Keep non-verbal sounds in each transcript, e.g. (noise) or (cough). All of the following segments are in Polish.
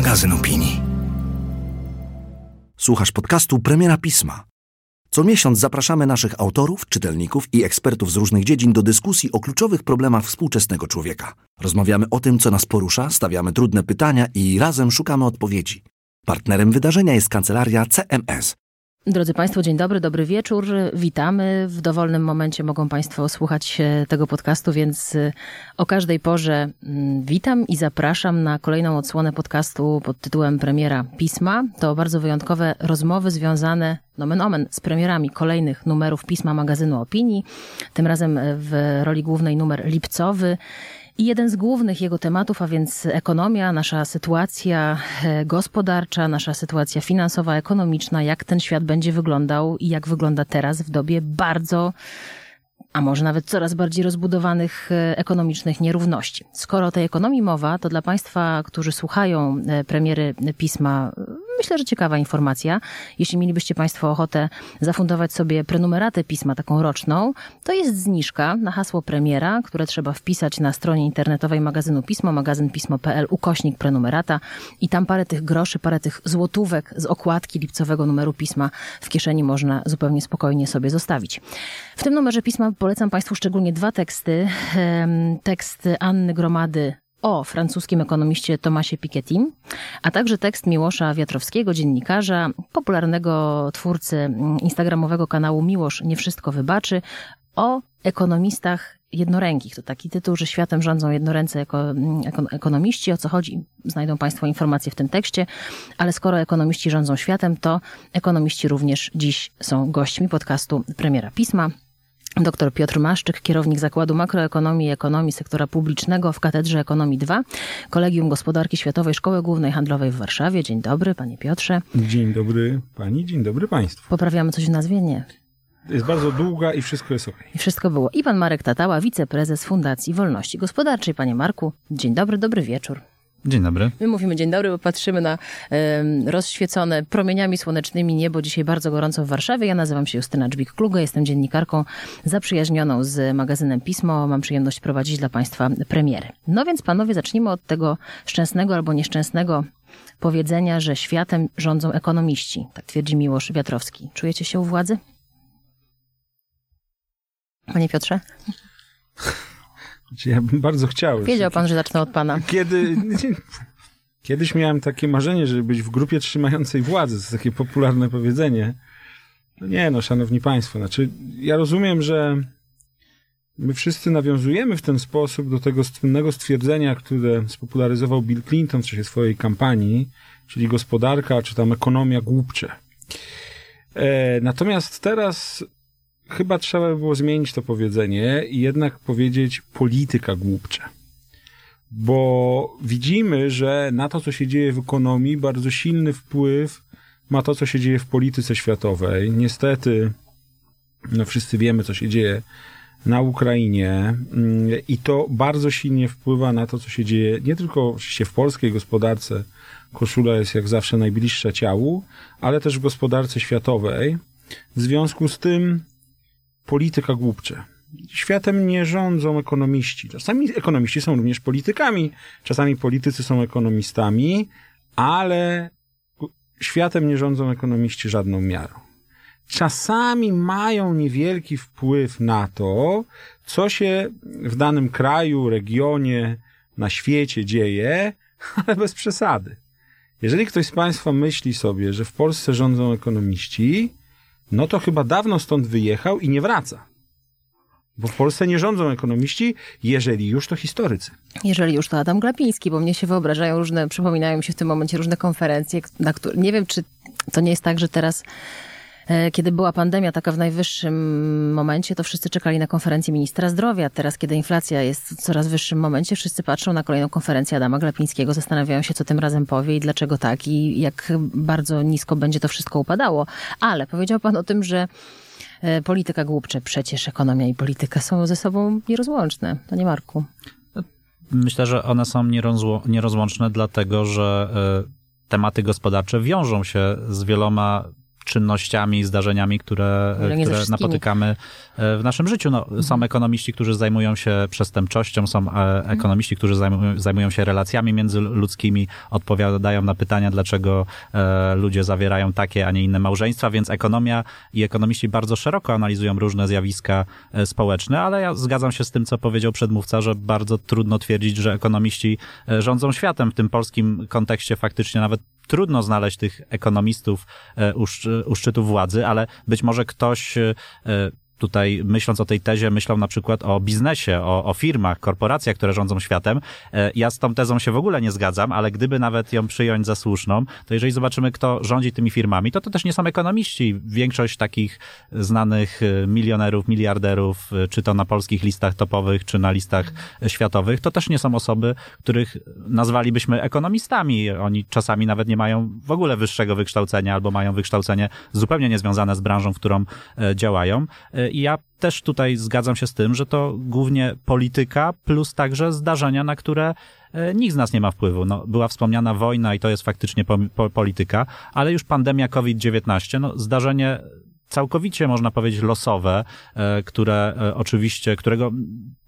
magazyn opinii. Słuchasz podcastu Premiera Pisma. Co miesiąc zapraszamy naszych autorów, czytelników i ekspertów z różnych dziedzin do dyskusji o kluczowych problemach współczesnego człowieka. Rozmawiamy o tym, co nas porusza, stawiamy trudne pytania i razem szukamy odpowiedzi. Partnerem wydarzenia jest kancelaria CMS. Drodzy Państwo, dzień dobry, dobry wieczór. Witamy. W dowolnym momencie mogą Państwo słuchać tego podcastu, więc y, o każdej porze mm, witam i zapraszam na kolejną odsłonę podcastu pod tytułem Premiera Pisma. To bardzo wyjątkowe rozmowy związane, nomen omen, z premierami kolejnych numerów Pisma magazynu Opinii. Tym razem w roli głównej numer lipcowy. I jeden z głównych jego tematów, a więc ekonomia, nasza sytuacja e, gospodarcza, nasza sytuacja finansowa, ekonomiczna, jak ten świat będzie wyglądał i jak wygląda teraz w dobie bardzo a może nawet coraz bardziej rozbudowanych e, ekonomicznych nierówności. Skoro o tej ekonomii mowa, to dla Państwa, którzy słuchają e, premiery pisma, myślę, że ciekawa informacja. Jeśli mielibyście Państwo ochotę zafundować sobie prenumeratę pisma, taką roczną, to jest zniżka na hasło premiera, które trzeba wpisać na stronie internetowej magazynu Pismo, magazynpismo.pl, ukośnik prenumerata i tam parę tych groszy, parę tych złotówek z okładki lipcowego numeru pisma w kieszeni można zupełnie spokojnie sobie zostawić. W tym numerze pisma polecam Państwu szczególnie dwa teksty. Tekst Anny Gromady o francuskim ekonomiście Tomasie Piketty, a także tekst Miłosza Wiatrowskiego, dziennikarza, popularnego twórcy instagramowego kanału Miłosz Nie Wszystko Wybaczy, o ekonomistach jednorękich. To taki tytuł, że światem rządzą jednoręce ekonomiści. O co chodzi? Znajdą Państwo informacje w tym tekście, ale skoro ekonomiści rządzą światem, to ekonomiści również dziś są gośćmi podcastu Premiera Pisma. Dr Piotr Maszczyk, kierownik Zakładu Makroekonomii i Ekonomii Sektora Publicznego w Katedrze Ekonomii 2, Kolegium Gospodarki Światowej Szkoły Głównej Handlowej w Warszawie. Dzień dobry, panie Piotrze. Dzień dobry pani, dzień dobry państwu. Poprawiamy coś w nazwie? Nie. Jest bardzo długa i wszystko jest ok. I wszystko było. I pan Marek Tatała, wiceprezes Fundacji Wolności Gospodarczej. Panie Marku, dzień dobry, dobry wieczór. Dzień dobry. My mówimy dzień dobry, bo patrzymy na rozświecone promieniami słonecznymi niebo. Dzisiaj bardzo gorąco w Warszawie. Ja nazywam się Justyna Dżbik-Kluga, jestem dziennikarką zaprzyjaźnioną z magazynem Pismo. Mam przyjemność prowadzić dla Państwa premiery. No więc panowie, zacznijmy od tego szczęsnego albo nieszczęsnego powiedzenia, że światem rządzą ekonomiści. Tak twierdzi Miłosz Wiatrowski. Czujecie się u władzy? Panie Piotrze? Ja bym bardzo chciał. Wiedział pan, że zacznę od pana. Kiedy... Kiedyś miałem takie marzenie, żeby być w grupie trzymającej władzy. To jest takie popularne powiedzenie. No nie, no, szanowni państwo, znaczy, ja rozumiem, że my wszyscy nawiązujemy w ten sposób do tego słynnego stwierdzenia, które spopularyzował Bill Clinton w czasie swojej kampanii, czyli gospodarka, czy tam ekonomia głupcze. E, natomiast teraz chyba trzeba by było zmienić to powiedzenie i jednak powiedzieć polityka głupcza. Bo widzimy, że na to, co się dzieje w ekonomii, bardzo silny wpływ ma to, co się dzieje w polityce światowej. Niestety, no wszyscy wiemy, co się dzieje na Ukrainie mm, i to bardzo silnie wpływa na to, co się dzieje nie tylko w polskiej gospodarce, koszula jest jak zawsze najbliższa ciału, ale też w gospodarce światowej. W związku z tym polityka głupcze. Światem nie rządzą ekonomiści. Czasami ekonomiści są również politykami, czasami politycy są ekonomistami, ale światem nie rządzą ekonomiści żadną miarą. Czasami mają niewielki wpływ na to, co się w danym kraju, regionie, na świecie dzieje, (laughs) ale bez przesady. Jeżeli ktoś z Państwa myśli sobie, że w Polsce rządzą ekonomiści, no to chyba dawno stąd wyjechał i nie wraca. Bo w Polsce nie rządzą ekonomiści, jeżeli już to historycy. Jeżeli już to Adam Glapiński, bo mnie się wyobrażają różne, przypominają mi się w tym momencie różne konferencje, na które nie wiem, czy to nie jest tak, że teraz kiedy była pandemia taka w najwyższym momencie, to wszyscy czekali na konferencję ministra zdrowia. Teraz, kiedy inflacja jest w coraz wyższym momencie, wszyscy patrzą na kolejną konferencję Adama Glapińskiego, zastanawiają się, co tym razem powie i dlaczego tak i jak bardzo nisko będzie to wszystko upadało. Ale powiedział pan o tym, że e, polityka głupcze, przecież ekonomia i polityka są ze sobą nierozłączne. To nie Marku. Myślę, że one są nierozłączne, dlatego że e, tematy gospodarcze wiążą się z wieloma czynnościami, zdarzeniami, które, które napotykamy e, w naszym życiu. No, są ekonomiści, którzy zajmują się przestępczością, są e, ekonomiści, którzy zajmują, zajmują się relacjami międzyludzkimi, odpowiadają na pytania, dlaczego e, ludzie zawierają takie, a nie inne małżeństwa, więc ekonomia i ekonomiści bardzo szeroko analizują różne zjawiska społeczne, ale ja zgadzam się z tym, co powiedział przedmówca, że bardzo trudno twierdzić, że ekonomiści rządzą światem. W tym polskim kontekście faktycznie nawet trudno znaleźć tych ekonomistów e, u, szczy- u szczytu władzy, ale być może ktoś e, tutaj myśląc o tej tezie, myślał na przykład o biznesie, o, o firmach, korporacjach, które rządzą światem. E, Ja z tą tezą się w ogóle nie zgadzam, ale gdyby nawet ją przyjąć za słuszną, to jeżeli zobaczymy, kto rządzi tymi firmami, to to też nie są ekonomiści. Większość takich znanych e, milionerów, miliarderów, e, czy to na polskich listach topowych, czy na listach światowych, to też nie są osoby, których nazwalibyśmy ekonomistami. Oni czasami nawet nie mają w ogóle wyższego wykształcenia, albo mają wykształcenie zupełnie niezwiązane z branżą, w którą działają. I ja też tutaj zgadzam się z tym, że to głównie polityka plus także zdarzenia, na które e, nikt z nas nie ma wpływu. No, była wspomniana wojna i to jest faktycznie po, po, polityka, ale już pandemia COVID-19, no, zdarzenie całkowicie, można powiedzieć, losowe, e, które e, oczywiście, którego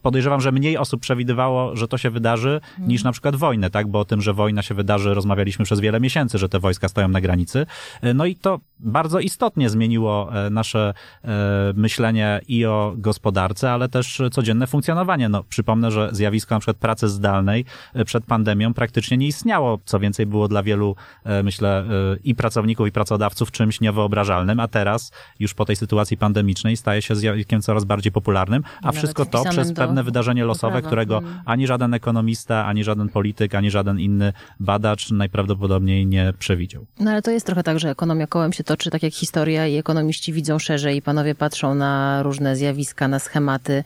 podejrzewam, że mniej osób przewidywało, że to się wydarzy, niż na przykład wojnę, tak? Bo o tym, że wojna się wydarzy, rozmawialiśmy przez wiele miesięcy, że te wojska stoją na granicy. E, No i to bardzo istotnie zmieniło e, nasze e, myślenie i o gospodarce, ale też codzienne funkcjonowanie. No, przypomnę, że zjawisko na przykład pracy zdalnej przed pandemią praktycznie nie istniało. Co więcej, było dla wielu, myślę, i pracowników, i pracodawców czymś niewyobrażalnym, a teraz, już po tej sytuacji pandemicznej, staje się zjawiskiem coraz bardziej popularnym, a Nawet wszystko to przez do- pewne wydarzenie do losowe, prawa. którego ani żaden ekonomista, ani żaden polityk, ani żaden inny badacz najprawdopodobniej nie przewidział. No ale to jest trochę tak, że ekonomia kołem się toczy, tak jak historia i ekonomiści widzą szerzej i panowie patrzą na różne zjawiska, na schematy.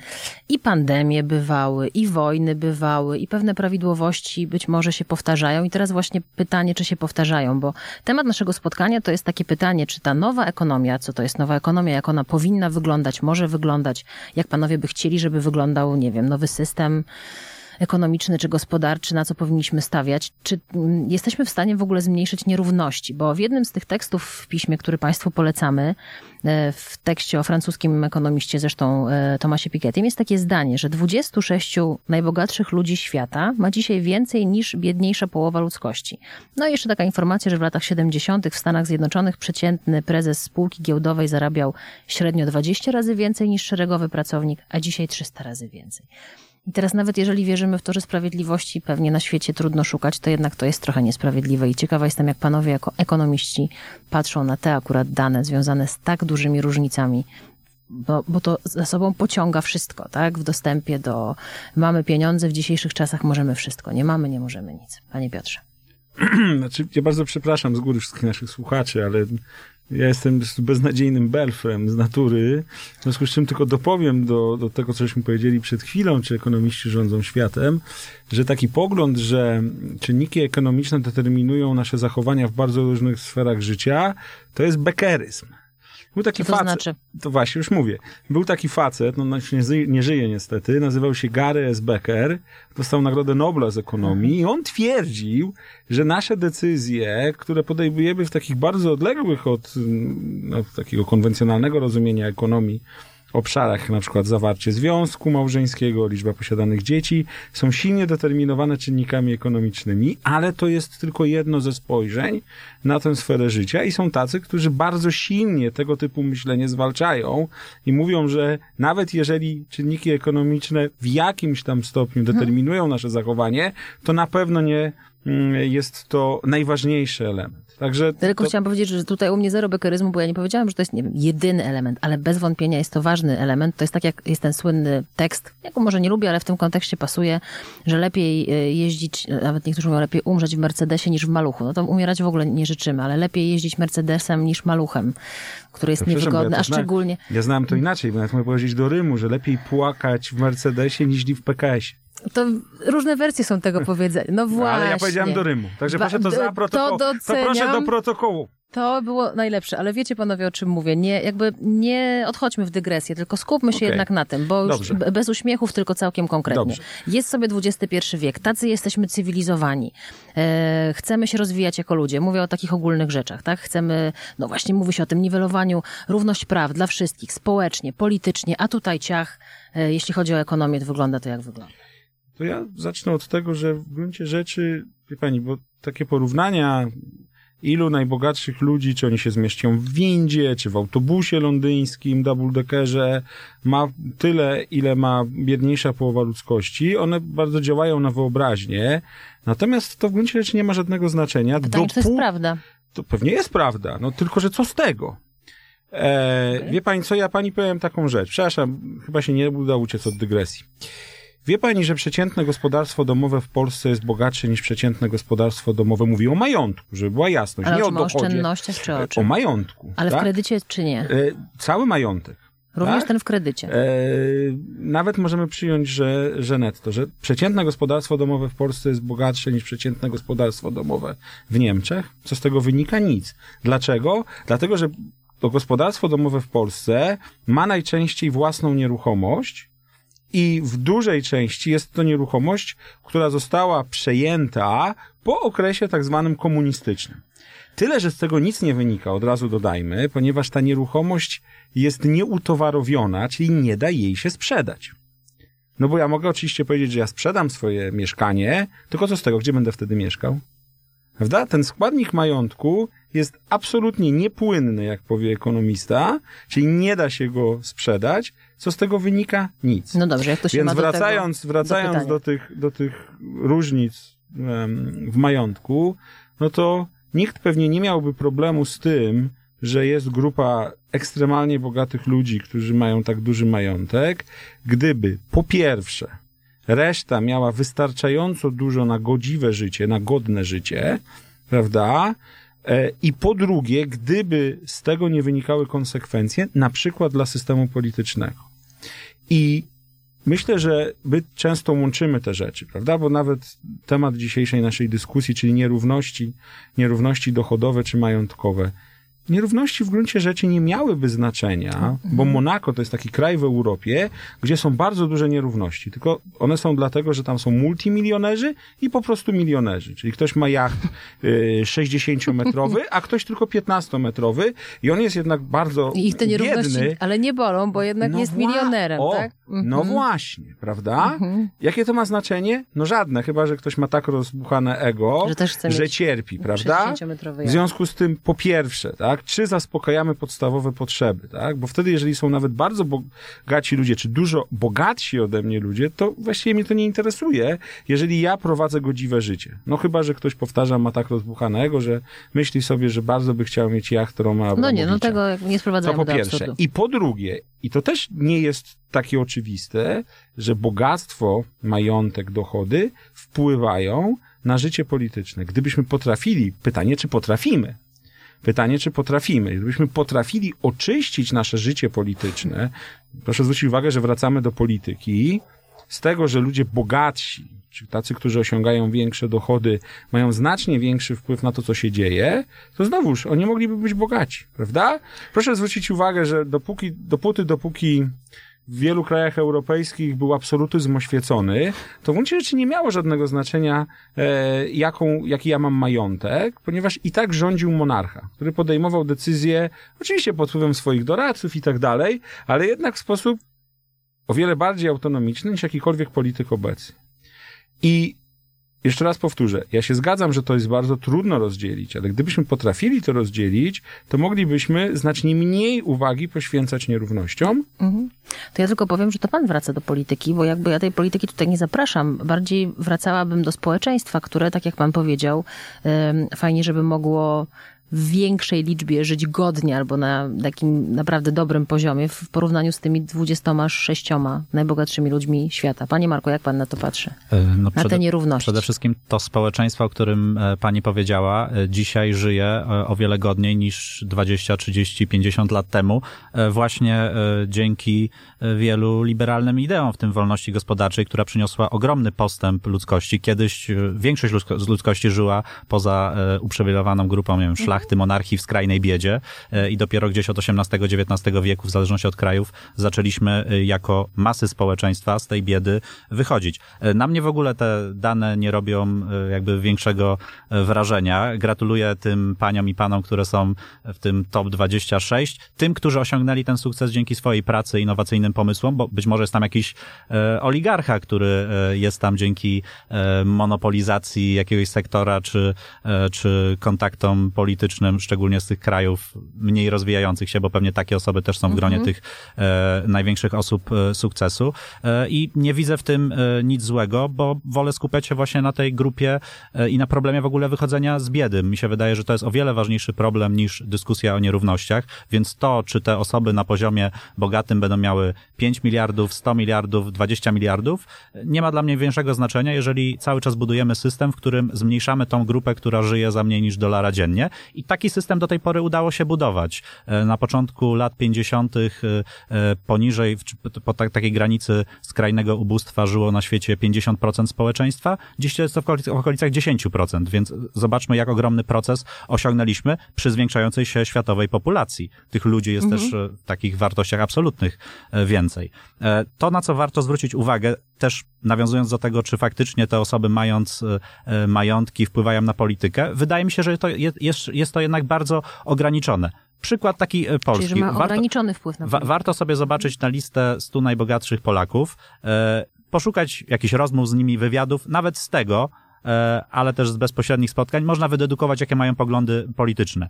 I pandemie bywały, i wojny bywały, i pewne prawidłowości być może się powtarzają. I teraz właśnie pytanie, czy się powtarzają, bo temat naszego spotkania to jest takie pytanie, czy ta nowa ekonomia, co to jest nowa ekonomia, jak ona powinna wyglądać, może wyglądać, jak panowie by chcieli, żeby wyglądał, nie wiem, nowy system ekonomiczny czy gospodarczy, na co powinniśmy stawiać, czy mm, jesteśmy w stanie w ogóle zmniejszyć nierówności, bo w jednym z tych tekstów w piśmie, który Państwu polecamy, e, w tekście o francuskim ekonomiście, zresztą e, Tomasie Piketty'm, jest takie zdanie, że 26 najbogatszych ludzi świata ma dzisiaj więcej niż biedniejsza połowa ludzkości. No i jeszcze taka informacja, że w latach 70. w Stanach Zjednoczonych przeciętny prezes spółki giełdowej zarabiał średnio 20 razy więcej niż szeregowy pracownik, a dzisiaj 300 razy więcej. I teraz nawet jeżeli wierzymy w to, że sprawiedliwości pewnie na świecie trudno szukać, to jednak to jest trochę niesprawiedliwe i ciekawa jestem, jak panowie jako ekonomiści patrzą na te akurat dane związane z tak dużymi różnicami, bo, bo to za sobą pociąga wszystko, tak? W dostępie do mamy pieniądze, w dzisiejszych czasach możemy wszystko. Nie mamy, nie możemy nic. Panie Piotrze. (clears throat) Znaczy, ja bardzo przepraszam z góry wszystkich naszych słuchaczy, ale ja jestem beznadziejnym belfrem z natury, w związku z czym tylko dopowiem do, do tego, cośmy powiedzieli przed chwilą, czy ekonomiści rządzą światem, że taki pogląd, że czynniki ekonomiczne determinują nasze zachowania w bardzo różnych sferach życia, to jest bekeryzm. Był taki Co to facet, znaczy? to właśnie, już mówię. Był taki facet, no nie, zy- nie żyje niestety, nazywał się Gary S. Becker, dostał Nagrodę Nobla z ekonomii i on twierdził, że nasze decyzje, które podejmujemy w takich bardzo odległych od no, takiego konwencjonalnego rozumienia ekonomii obszarach, na przykład zawarcie związku małżeńskiego, liczba posiadanych dzieci, są silnie determinowane czynnikami ekonomicznymi, ale to jest tylko jedno ze spojrzeń na tę sferę życia i są tacy, którzy bardzo silnie tego typu myślenie zwalczają i mówią, że nawet jeżeli czynniki ekonomiczne w jakimś tam stopniu determinują nasze zachowanie, to na pewno nie jest to najważniejszy element. Także Tylko to, chciałam powiedzieć, że tutaj u mnie zero bekeryzmu, bo ja nie powiedziałam, że to jest nie wiem, jedyny element, ale bez wątpienia jest to ważny element. To jest tak jak jest ten słynny tekst, ja go może nie lubię, ale w tym kontekście pasuje, że lepiej y, jeździć, y, nawet niektórzy mówią, lepiej umrzeć w Mercedesie niż w maluchu. No to umierać w ogóle nie życzymy, ale lepiej jeździć Mercedesem niż maluchem, który jest niewygodny, ja a szczególnie... Ja znałem to inaczej, bo nawet mogę powiedzieć do Rymu, że lepiej płakać w Mercedesie niż w PKS-ie. To różne wersje są tego powiedzenia. No właśnie. Ale ja powiedziałem do Rymu. Także proszę to za protokoł. to To, proszę do protokołu. To było najlepsze, ale wiecie panowie o czym mówię. Nie, jakby nie odchodźmy w dygresję, tylko skupmy się Okej. jednak na tym, bo już Dobrze. bez uśmiechów, tylko całkiem konkretnie. Dobrze. Jest sobie XXI wiek, tacy jesteśmy cywilizowani. E, chcemy się rozwijać jako ludzie. Mówię o takich ogólnych rzeczach, tak? Chcemy, no właśnie mówi się o tym niwelowaniu, równość praw dla wszystkich, społecznie, politycznie, a tutaj ciach, e, jeśli chodzi o ekonomię, to wygląda to jak wygląda. To ja zacznę od tego, że w gruncie rzeczy, wie pani, bo takie porównania, ilu najbogatszych ludzi, czy oni się zmieszczą w windzie, czy w autobusie londyńskim, double-deckerze, ma tyle, ile ma biedniejsza połowa ludzkości, one bardzo działają na wyobraźnię, natomiast to w gruncie rzeczy nie ma żadnego znaczenia. Pytanie, czy to jest dopó- prawda? to pewnie jest prawda, no tylko, że co z tego? E, Okej. Wie pani co, ja pani powiem taką rzecz. Przepraszam, chyba się nie uda uciec od dygresji. Wie pani, że przeciętne gospodarstwo domowe w Polsce jest bogatsze niż przeciętne gospodarstwo domowe? Mówię o majątku, żeby była jasność. Ale nie o o o oszczędnościach czy o O czym? majątku. Ale w tak? kredycie czy nie? E, cały majątek. Również tak? ten w kredycie. E, nawet możemy przyjąć, że, że netto, że przeciętne gospodarstwo domowe w Polsce jest bogatsze niż przeciętne gospodarstwo domowe w Niemczech. Co z tego wynika? Nic. Dlaczego? Dlatego, że to gospodarstwo domowe w Polsce ma najczęściej własną nieruchomość i w dużej części jest to nieruchomość, która została przejęta po okresie tak zwanym komunistycznym. Tyle, że z tego nic nie wynika, od razu dodajmy, ponieważ ta nieruchomość jest nieutowarowiona, czyli nie da jej się sprzedać. No bo ja mogę oczywiście powiedzieć, że ja sprzedam swoje mieszkanie, tylko co z tego, gdzie będę wtedy mieszkał? Prawda? Ten składnik majątku jest absolutnie niepłynny, jak powie ekonomista, czyli nie da się go sprzedać. Co z tego wynika? Nic. No dobrze, jak to się Więc ma do wracając, tego, wracając do, do, tych, do tych różnic em, w majątku, no to nikt pewnie nie miałby problemu z tym, że jest grupa ekstremalnie bogatych ludzi, którzy mają tak duży majątek, gdyby po pierwsze reszta miała wystarczająco dużo na godziwe życie, na godne życie, prawda? E, I po drugie, gdyby z tego nie wynikały konsekwencje, na przykład dla systemu politycznego. I myślę, że my często łączymy te rzeczy, prawda? Bo nawet temat dzisiejszej naszej dyskusji, czyli nierówności, nierówności dochodowe czy majątkowe, Nierówności w gruncie rzeczy nie miałyby znaczenia, bo Monako to jest taki kraj w Europie, gdzie są bardzo duże nierówności. Tylko one są dlatego, że tam są multimilionerzy i po prostu milionerzy. Czyli ktoś ma jacht y, 60-metrowy, a ktoś tylko 15-metrowy i on jest jednak bardzo I ich te nierówności, biedny. ale nie bolą, bo jednak No jest milionerem, o, tak? Mhm. No właśnie, prawda? Jakie to ma znaczenie? No żadne, chyba że ktoś ma tak rozbuchane ego, Że mieć cierpi, prawda? 60-metrowy W związku z tym, po pierwsze, tak, czy zaspokajamy podstawowe potrzeby, tak? Bo wtedy, jeżeli są nawet bardzo bogaci ludzie, czy dużo bogatsi ode mnie ludzie, to właściwie mnie to nie interesuje, jeżeli ja prowadzę godziwe życie. No chyba, że ktoś, powtarzam, ma tak rozbuchanego, że myśli sobie, że bardzo by chciał mieć jacht Roma No nie, no tego nie To sprowadzamy po do pierwsze. absurdu. I po drugie, i to też nie jest takie oczywiste, że bogactwo, majątek, dochody wpływają na życie polityczne. Gdybyśmy potrafili, pytanie, czy potrafimy, Pytanie, czy potrafimy. Gdybyśmy potrafili oczyścić nasze życie polityczne, proszę zwrócić uwagę, że wracamy do polityki, z tego, że ludzie bogatsi, czy tacy, którzy osiągają większe dochody, mają znacznie większy wpływ na to, co się dzieje, to znowuż oni mogliby być bogaci, prawda? Proszę zwrócić uwagę, że dopóki, dopóty, dopóki w wielu krajach europejskich był absolutyzm oświecony, to w gruncie rzeczy nie miało żadnego znaczenia, e, jaką, jaki ja mam majątek, ponieważ i tak rządził monarcha, który podejmował decyzje, oczywiście pod wpływem swoich doradców i tak dalej, ale jednak w sposób o wiele bardziej autonomiczny niż jakikolwiek polityk obecny. I jeszcze raz powtórzę, ja się zgadzam, że to jest bardzo trudno rozdzielić, ale gdybyśmy potrafili to rozdzielić, to moglibyśmy znacznie mniej uwagi poświęcać nierównościom, Mhm. To ja tylko powiem, że to pan wraca do polityki, bo jakby ja tej polityki tutaj nie zapraszam. Bardziej wracałabym do społeczeństwa, które, tak jak pan powiedział, fajnie, żeby mogło w większej liczbie żyć godnie albo na takim naprawdę dobrym poziomie w porównaniu z tymi 26 najbogatszymi ludźmi świata. Panie Marko, jak pan na to patrzy? E, No, Na przede- te nierówności. Przede wszystkim to społeczeństwo, o którym e, pani powiedziała, e, dzisiaj żyje o wiele godniej niż 20, 30, 50 lat temu, właśnie dzięki wielu liberalnym ideom, w tym wolności gospodarczej, która przyniosła ogromny postęp ludzkości. Kiedyś większość z ludzkości żyła poza uprzywilejowaną grupą, nie wiem, szlachty, szlachty, monarchii w skrajnej biedzie e, i dopiero gdzieś od XVIII-XIX wieku, w zależności od krajów, zaczęliśmy e, jako masy społeczeństwa z tej biedy wychodzić. E, na mnie w ogóle te dane nie robią jakby większego wrażenia. Gratuluję tym paniom i panom, które są w tym top 26, tym, którzy osiągnęli ten sukces dzięki swojej pracy, innowacyjnym pomysłom, bo być może jest tam jakiś oligarcha, który jest tam dzięki monopolizacji jakiegoś sektora, czy, czy kontaktom politycznym, szczególnie z tych krajów mniej rozwijających się, bo pewnie takie osoby też są w gronie mhm. tych e, największych osób e, sukcesu. E, I nie widzę w tym e, nic złego, bo wolę skupiać się właśnie na tej grupie e, i na problemie w ogóle wychodzenia z biedy. Mi się wydaje, że to jest o wiele ważniejszy problem niż dyskusja o nierównościach, więc to, czy te osoby na poziomie bogatym będą miały 5 miliardów, 100 miliardów, 20 miliardów, nie ma dla mnie większego znaczenia, jeżeli cały czas budujemy system, w którym zmniejszamy tą grupę, która żyje za mniej niż dolara dziennie. I taki system do tej pory udało się budować. E, na początku lat 50. E, e, poniżej, po takiej granicy skrajnego ubóstwa żyło na świecie 50% społeczeństwa. Dziś jest to w okolicach 10%, więc zobaczmy, jak ogromny proces osiągnęliśmy przy zwiększającej się światowej populacji. Tych ludzi jest mhm. też w takich wartościach absolutnych więcej. To, na co warto zwrócić uwagę, też nawiązując do tego, czy faktycznie te osoby mając majątki wpływają na politykę, wydaje mi się, że to jest, jest to jednak bardzo ograniczone. Przykład taki e, polski. Czyli, że ma ograniczony warto, wpływ na wa, Warto sobie zobaczyć na listę 100 najbogatszych Polaków, e, poszukać jakichś rozmów z nimi, wywiadów, nawet z tego, e, ale też z bezpośrednich spotkań, można wydedukować, jakie mają poglądy polityczne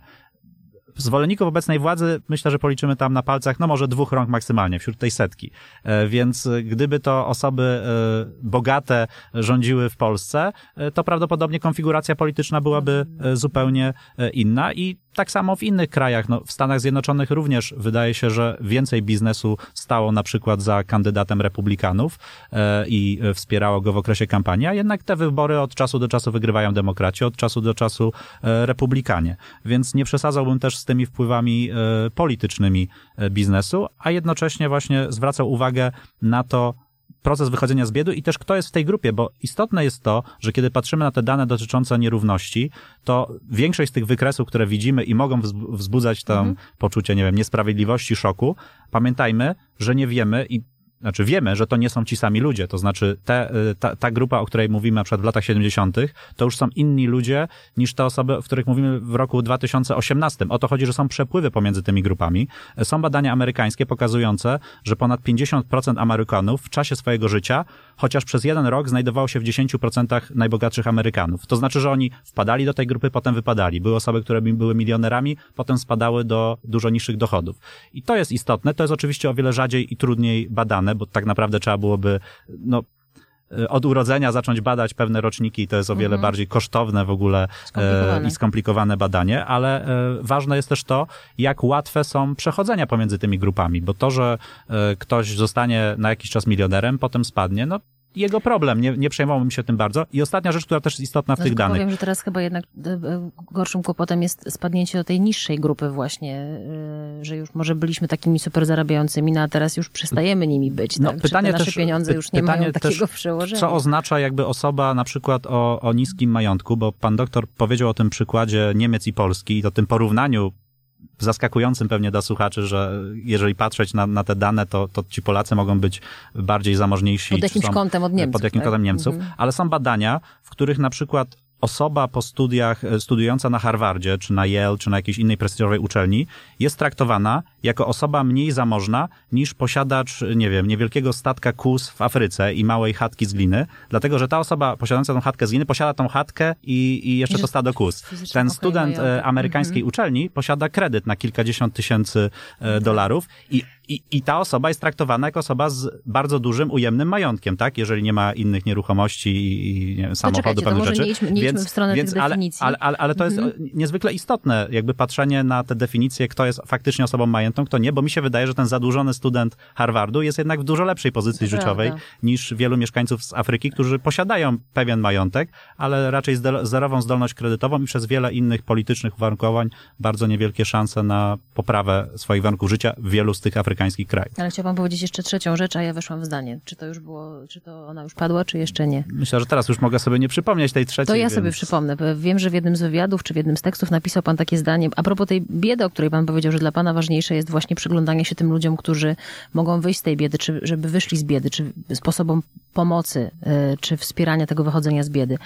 zwolenników obecnej władzy myślę, że policzymy tam na palcach, no może dwóch rąk maksymalnie, wśród tej setki. E, więc gdyby to osoby e, bogate rządziły w Polsce, e, to prawdopodobnie konfiguracja polityczna byłaby zupełnie inna i tak samo w innych krajach. No, w Stanach Zjednoczonych również wydaje się, że więcej biznesu stało na przykład za kandydatem republikanów e, i wspierało go w okresie kampanii, a jednak te wybory od czasu do czasu wygrywają demokraci, od czasu do czasu e, republikanie. Więc nie przesadzałbym też z tymi wpływami e, politycznymi e, biznesu, a jednocześnie właśnie zwracał uwagę na to, proces wychodzenia z biedy i też kto jest w tej grupie, bo istotne jest to, że kiedy patrzymy na te dane dotyczące nierówności, to większość z tych wykresów, które widzimy i mogą wzbudzać tam mhm. poczucie, nie wiem, niesprawiedliwości, szoku, pamiętajmy, że nie wiemy i znaczy wiemy, że to nie są ci sami ludzie, to znaczy te, y, ta, ta grupa, o której mówimy na przykład w latach 70., to już są inni ludzie niż te osoby, o których mówimy w roku 2018. O to chodzi, że są przepływy pomiędzy tymi grupami. Są badania amerykańskie pokazujące, że ponad 50% Amerykanów w czasie swojego życia, chociaż przez jeden rok znajdowało się w 10% najbogatszych Amerykanów. To znaczy, że oni wpadali do tej grupy, potem wypadali. Były osoby, które były milionerami, potem spadały do dużo niższych dochodów. I to jest istotne, to jest oczywiście o wiele rzadziej i trudniej badane, bo tak naprawdę trzeba byłoby, no, e, od urodzenia zacząć badać pewne roczniki, to jest o wiele mhm. bardziej kosztowne w ogóle e, i skomplikowane badanie, ale e, ważne jest też to, jak łatwe są przechodzenia pomiędzy tymi grupami, bo to, że ktoś zostanie na jakiś czas milionerem, potem spadnie, no jego problem, nie, nie przejmowałbym się tym bardzo. I ostatnia rzecz, która też jest istotna w no, tych danych. Powiem, że teraz chyba jednak e, e, gorszym kłopotem jest spadnięcie do tej niższej grupy właśnie, e, że już może byliśmy takimi super zarabiającymi, no a teraz już przestajemy nimi być. No, tak? pytanie te nasze też, pieniądze już nie mają takiego przełożenia. Co oznacza jakby osoba na przykład o, o niskim majątku, bo pan doktor powiedział o tym przykładzie Niemiec i Polski i o tym porównaniu zaskakującym pewnie dla słuchaczy, że jeżeli patrzeć na, na te dane, to, to ci Polacy mogą być bardziej zamożniejsi. Pod jakimś kątem od Niemców. Pod jakimś tak? kątem Niemców, mhm. ale są badania, w których na przykład osoba po studiach, e, studiująca na Harvardzie, czy na Yale, czy na jakiejś innej prestiżowej uczelni, jest traktowana jako osoba mniej zamożna niż posiadacz, nie wiem, niewielkiego statka kus w Afryce i małej chatki z gliny, dlatego że ta osoba posiadająca tą chatkę z gliny posiada tą chatkę i, i jeszcze to stado kus. Ten student okay, e, amerykańskiej mhm. uczelni posiada kredyt na kilkadziesiąt tysięcy e, dolarów i i, I ta osoba jest traktowana jako osoba z bardzo dużym, ujemnym majątkiem, tak? Jeżeli nie ma innych nieruchomości i, i nie wiem, samochodu, pewnych rzeczy. Nie idźmy, nie więc, ale, ale, ale, ale, to jest mhm. niezwykle istotne, jakby patrzenie na te definicje, kto jest faktycznie osobą majątkową majętną, kto nie, bo mi się wydaje, że ten zadłużony student Harvardu jest jednak w dużo lepszej pozycji życiowej niż wielu mieszkańców z Afryki, którzy posiadają pewien majątek, ale raczej zerową zdolność kredytową i przez wiele innych politycznych uwarunkowań bardzo niewielkie szanse na poprawę swoich warunków życia w wielu z tych afrykańskich krajów. Ale chciałam powiedzieć jeszcze trzecią rzecz, a ja weszłam w zdanie. Czy to już było, czy to ona już padła, czy jeszcze nie? Myślę, że teraz już mogę sobie nie przypomnieć tej trzeciej. To ja więc... sobie przypomnę. bo Wiem, że w jednym z wywiadów, czy w jednym z tekstów napisał pan takie zdanie, a propos tej biedy, o której pan powiedział, że dla pana ważniejsze jest właśnie przyglądanie się tym ludziom, którzy mogą wyjść z tej biedy, czy żeby wyszli z biedy, czy sposobom pomocy, y, czy wspierania tego wychodzenia z biedy.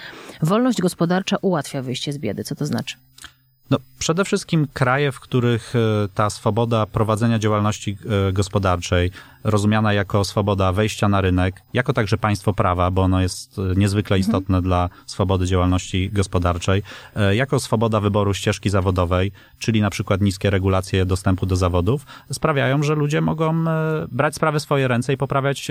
Wolność gospodarcza ułatwia wyjście z biedy. Co to znaczy? No, przede wszystkim kraje, w których e, ta swoboda prowadzenia działalności e, gospodarczej, rozumiana jako swoboda wejścia na rynek, jako także państwo prawa, bo ono jest e, niezwykle istotne dla swobody działalności gospodarczej, e, jako swoboda wyboru ścieżki zawodowej, czyli na przykład niskie regulacje dostępu do zawodów, sprawiają, że ludzie mogą e, brać sprawy w swoje ręce i poprawiać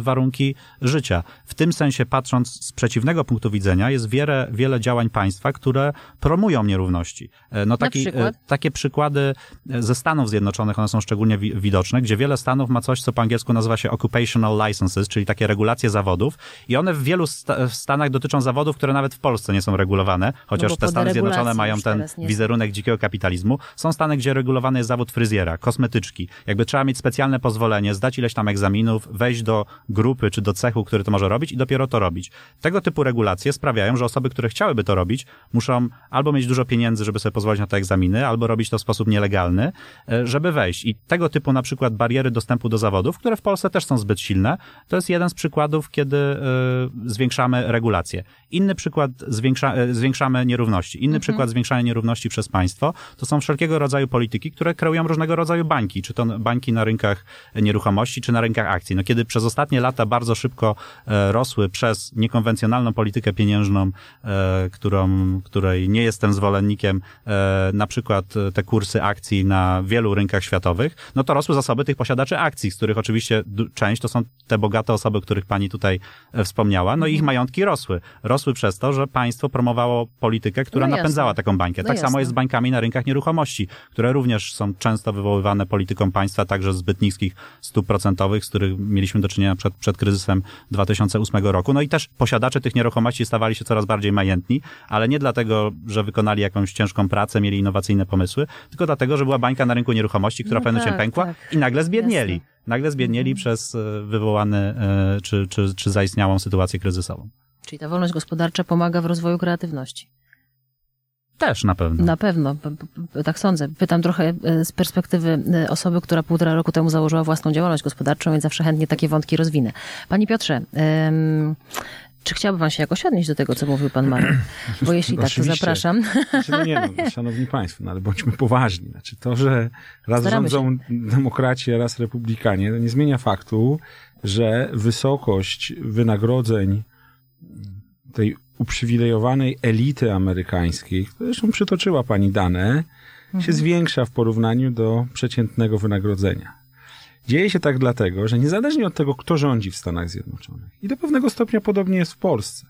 warunki życia. W tym sensie, patrząc z przeciwnego punktu widzenia, jest wiele, wiele działań państwa, które promują nierówności. No taki, przykład? takie przykłady ze Stanów Zjednoczonych, one są szczególnie wi- widoczne, gdzie wiele stanów ma coś, co po angielsku nazywa się occupational licenses, czyli takie regulacje zawodów i one w wielu sta- w stanach dotyczą zawodów, które nawet w Polsce nie są regulowane, chociaż No te Stany Zjednoczone mają ten wizerunek dzikiego kapitalizmu. Są stany, gdzie regulowany jest zawód fryzjera, kosmetyczki. Jakby trzeba mieć specjalne pozwolenie, zdać ileś tam egzaminów, wejść do grupy czy do cechu, który to może robić i dopiero to robić. Tego typu regulacje sprawiają, że osoby, które chciałyby to robić, muszą albo mieć dużo pieniędzy, żeby sobie pozwolić na te egzaminy, albo robić to w sposób nielegalny, e, żeby wejść. I tego typu na przykład bariery dostępu do zawodów, które w Polsce też są zbyt silne, to jest jeden z przykładów, kiedy e, zwiększamy regulacje. Inny przykład zwiększa, e, zwiększamy nierówności. Inny przykład zwiększania nierówności przez państwo to są wszelkiego rodzaju polityki, które kreują różnego rodzaju bańki, czy to bańki na rynkach nieruchomości, czy na rynkach akcji. No kiedy przez ostatnie lata bardzo szybko e, rosły przez niekonwencjonalną politykę pieniężną, e, którą, której nie jestem zwolennikiem, e, na przykład te kursy akcji na wielu rynkach światowych, no to rosły zasoby tych posiadaczy akcji, z których oczywiście du- część to są te bogate osoby, o których pani tutaj e, wspomniała, no i ich majątki rosły. Rosły przez to, że państwo promowało politykę, która No napędzała taką bańkę. No tak samo jasne. jest z bańkami na rynkach nieruchomości, które również są często wywoływane polityką państwa, także zbyt niskich stóp procentowych, z których mieliśmy do czynienia przed, przed kryzysem 2008 roku. No i też posiadacze tych nieruchomości stawali się coraz bardziej majętni, ale nie dlatego, że wykonali jakąś ciężką pracę, mieli innowacyjne pomysły, tylko dlatego, że była bańka na rynku nieruchomości, która No w pewnym tak, się pękła tak. i nagle zbiednieli. Jasne. Nagle zbiednieli przez e, wywołany e, czy, czy, czy zaistniałą sytuację kryzysową. Czyli ta wolność gospodarcza pomaga w rozwoju kreatywności. Też na pewno. Na pewno, tak sądzę. Pytam trochę e, z perspektywy osoby, która półtora roku temu założyła własną działalność gospodarczą, więc zawsze chętnie takie wątki rozwinę. Panie Piotrze, czy chciałby pan się jakoś odnieść do tego, co mówił pan Marek? (clears throat) Bo jeśli tak, to zapraszam. Znaczy, no nie, no, szanowni państwo, no ale bądźmy poważni. Znaczy to, że raz Staramy rządzą demokraci, a raz republikanie, to nie zmienia faktu, że wysokość wynagrodzeń tej uprzywilejowanej elity amerykańskiej, zresztą przytoczyła pani dane, się zwiększa w porównaniu do przeciętnego wynagrodzenia. Dzieje się tak dlatego, że niezależnie od tego, kto rządzi w Stanach Zjednoczonych, i do pewnego stopnia podobnie jest w Polsce,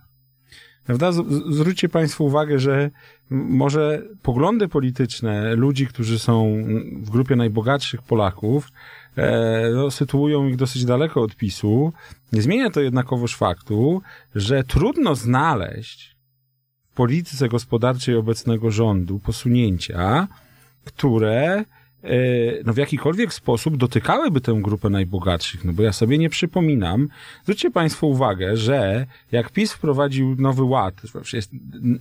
Prawda? Zwróćcie Państwo uwagę, że może poglądy polityczne ludzi, którzy są w grupie najbogatszych Polaków, e, no, sytuują ich dosyć daleko od PiSu. Nie zmienia to jednakowoż faktu, że trudno znaleźć w polityce gospodarczej obecnego rządu posunięcia, które no, w jakikolwiek sposób dotykałyby tę grupę najbogatszych. No bo ja sobie nie przypominam. Zwróćcie Państwo uwagę, że jak PiS wprowadził nowy ład, jest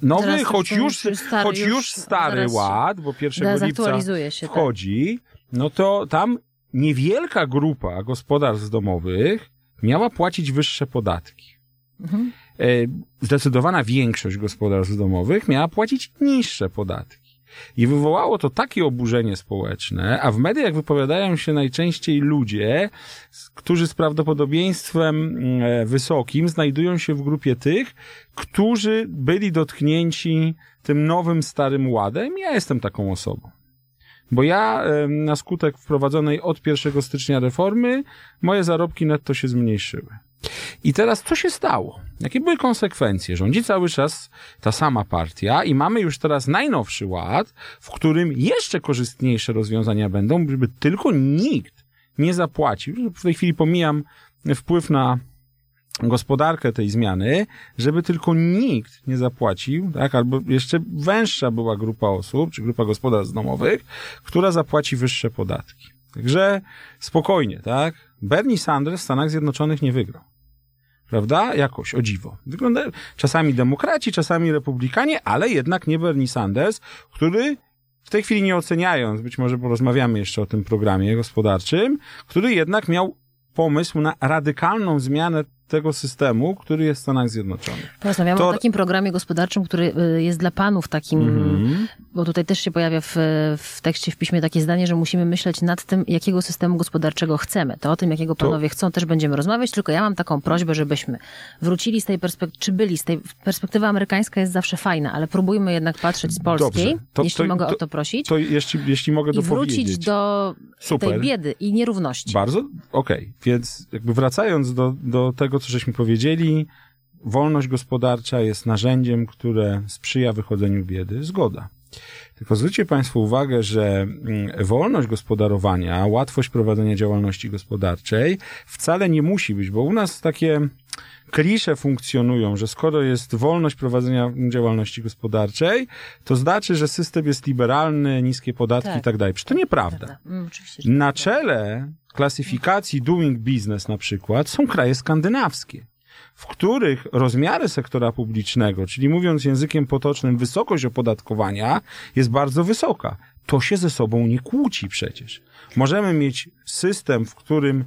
nowy, Zaraz choć ten już, stary choć już- już stary ład, bo 1 Zaraz lipca się. Tak. wchodzi, no to tam niewielka grupa gospodarstw domowych miała płacić wyższe podatki. Mhm. E, Zdecydowana większość gospodarstw domowych miała płacić niższe podatki. I wywołało to takie oburzenie społeczne, a w mediach wypowiadają się najczęściej ludzie, którzy z prawdopodobieństwem e, wysokim znajdują się w grupie tych, którzy byli dotknięci tym nowym, starym ładem. Ja jestem taką osobą. Bo ja na skutek wprowadzonej od 1 stycznia reformy moje zarobki netto się zmniejszyły. I teraz co się stało? Jakie były konsekwencje? Rządzi cały czas ta sama partia i mamy już teraz najnowszy ład, w którym jeszcze korzystniejsze rozwiązania będą, żeby tylko nikt nie zapłacił. W tej chwili pomijam wpływ na gospodarkę tej zmiany, żeby tylko nikt nie zapłacił, tak, albo jeszcze węższa była grupa osób, czy grupa gospodarstw domowych, która zapłaci wyższe podatki. Także spokojnie, tak? Bernie Sanders w Stanach Zjednoczonych nie wygrał. Prawda? Jakoś, o dziwo. Wygląda czasami demokraci, czasami republikanie, ale jednak nie Bernie Sanders, który w tej chwili nie oceniając, być może porozmawiamy jeszcze o tym programie gospodarczym, który jednak miał pomysł na radykalną zmianę tego systemu, który jest w Stanach Zjednoczonych. Porozmawiamy To- o takim programie gospodarczym, który y, jest dla panów takim, Mhm. bo tutaj też się pojawia w, w tekście, w piśmie takie zdanie, że musimy myśleć nad tym, jakiego systemu gospodarczego chcemy. To o tym, jakiego To- panowie chcą, też będziemy rozmawiać, tylko ja mam taką prośbę, żebyśmy wrócili z tej perspektywy, czy byli z tej, perspektywa amerykańska jest zawsze fajna, ale próbujmy jednak patrzeć z polskiej. To- jeśli to- mogę to- o to prosić, To jeśli, jeśli mogę i wrócić do Super. tej biedy i nierówności. Bardzo? Okej. Więc jakby wracając do, do tego, co żeśmy powiedzieli, wolność gospodarcza jest narzędziem, które sprzyja wychodzeniu biedy. Zgoda. Tylko zwróćcie Państwo uwagę, że mm, wolność gospodarowania, łatwość prowadzenia działalności gospodarczej wcale nie musi być, bo u nas takie klisze funkcjonują, że skoro jest wolność prowadzenia działalności gospodarczej, to znaczy, że system jest liberalny, niskie podatki Tak. i tak dalej. Przecież to nieprawda. Prawda? Mm, Na czele klasyfikacji doing business na przykład są kraje skandynawskie, w których rozmiary sektora publicznego, czyli mówiąc językiem potocznym, wysokość opodatkowania jest bardzo wysoka. To się ze sobą nie kłóci przecież. Możemy mieć system, w którym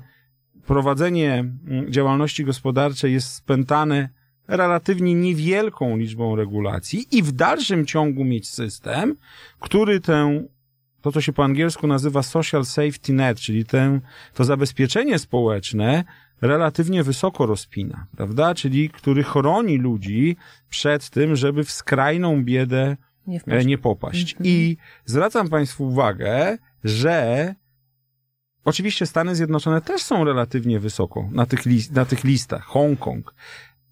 prowadzenie mm, działalności gospodarczej jest spętane relatywnie niewielką liczbą regulacji i w dalszym ciągu mieć system, który tę to, co się po angielsku nazywa social safety net, czyli ten, to zabezpieczenie społeczne relatywnie wysoko rozpina, prawda? Czyli który chroni ludzi przed tym, żeby w skrajną biedę nie e, nie popaść. Mhm. I zwracam Państwu uwagę, że oczywiście Stany Zjednoczone też są relatywnie wysoko na tych, na tych listach, Hongkong.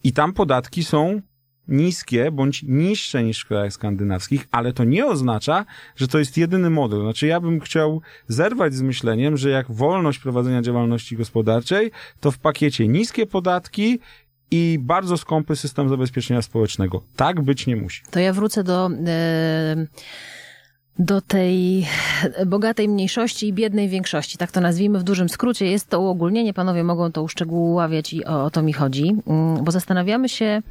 I tam podatki są niskie bądź niższe niż w krajach skandynawskich, ale to nie oznacza, że to jest jedyny model. Znaczy ja bym chciał zerwać z myśleniem, że jak wolność prowadzenia działalności gospodarczej, to w pakiecie niskie podatki i bardzo skąpy system zabezpieczenia społecznego. Tak być nie musi. To ja wrócę do, e, do tej bogatej mniejszości i biednej większości. Tak to nazwijmy w dużym skrócie. Jest to uogólnienie, panowie mogą to uszczegóławiać i o, o to mi chodzi, Mm, bo zastanawiamy się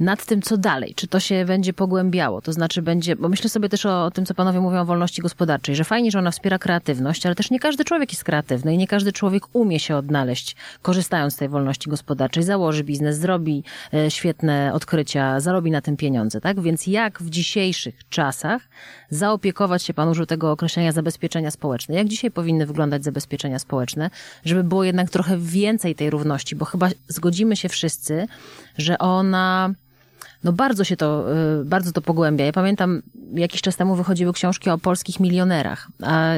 nad tym, co dalej. Czy to się będzie pogłębiało? To znaczy będzie, bo myślę sobie też o, tym, co panowie mówią o wolności gospodarczej, że fajnie, że ona wspiera kreatywność, ale też nie każdy człowiek jest kreatywny i nie każdy człowiek umie się odnaleźć, korzystając z tej wolności gospodarczej, założy biznes, zrobi e, świetne odkrycia, zarobi na tym pieniądze, tak? Więc jak w dzisiejszych czasach zaopiekować się, pan użył tego określenia zabezpieczenia społeczne, jak dzisiaj powinny wyglądać zabezpieczenia społeczne, żeby było jednak trochę więcej tej równości, bo chyba zgodzimy się wszyscy, że ona no bardzo się to, y, bardzo to pogłębia. Ja pamiętam, jakiś czas temu wychodziły książki o polskich milionerach, a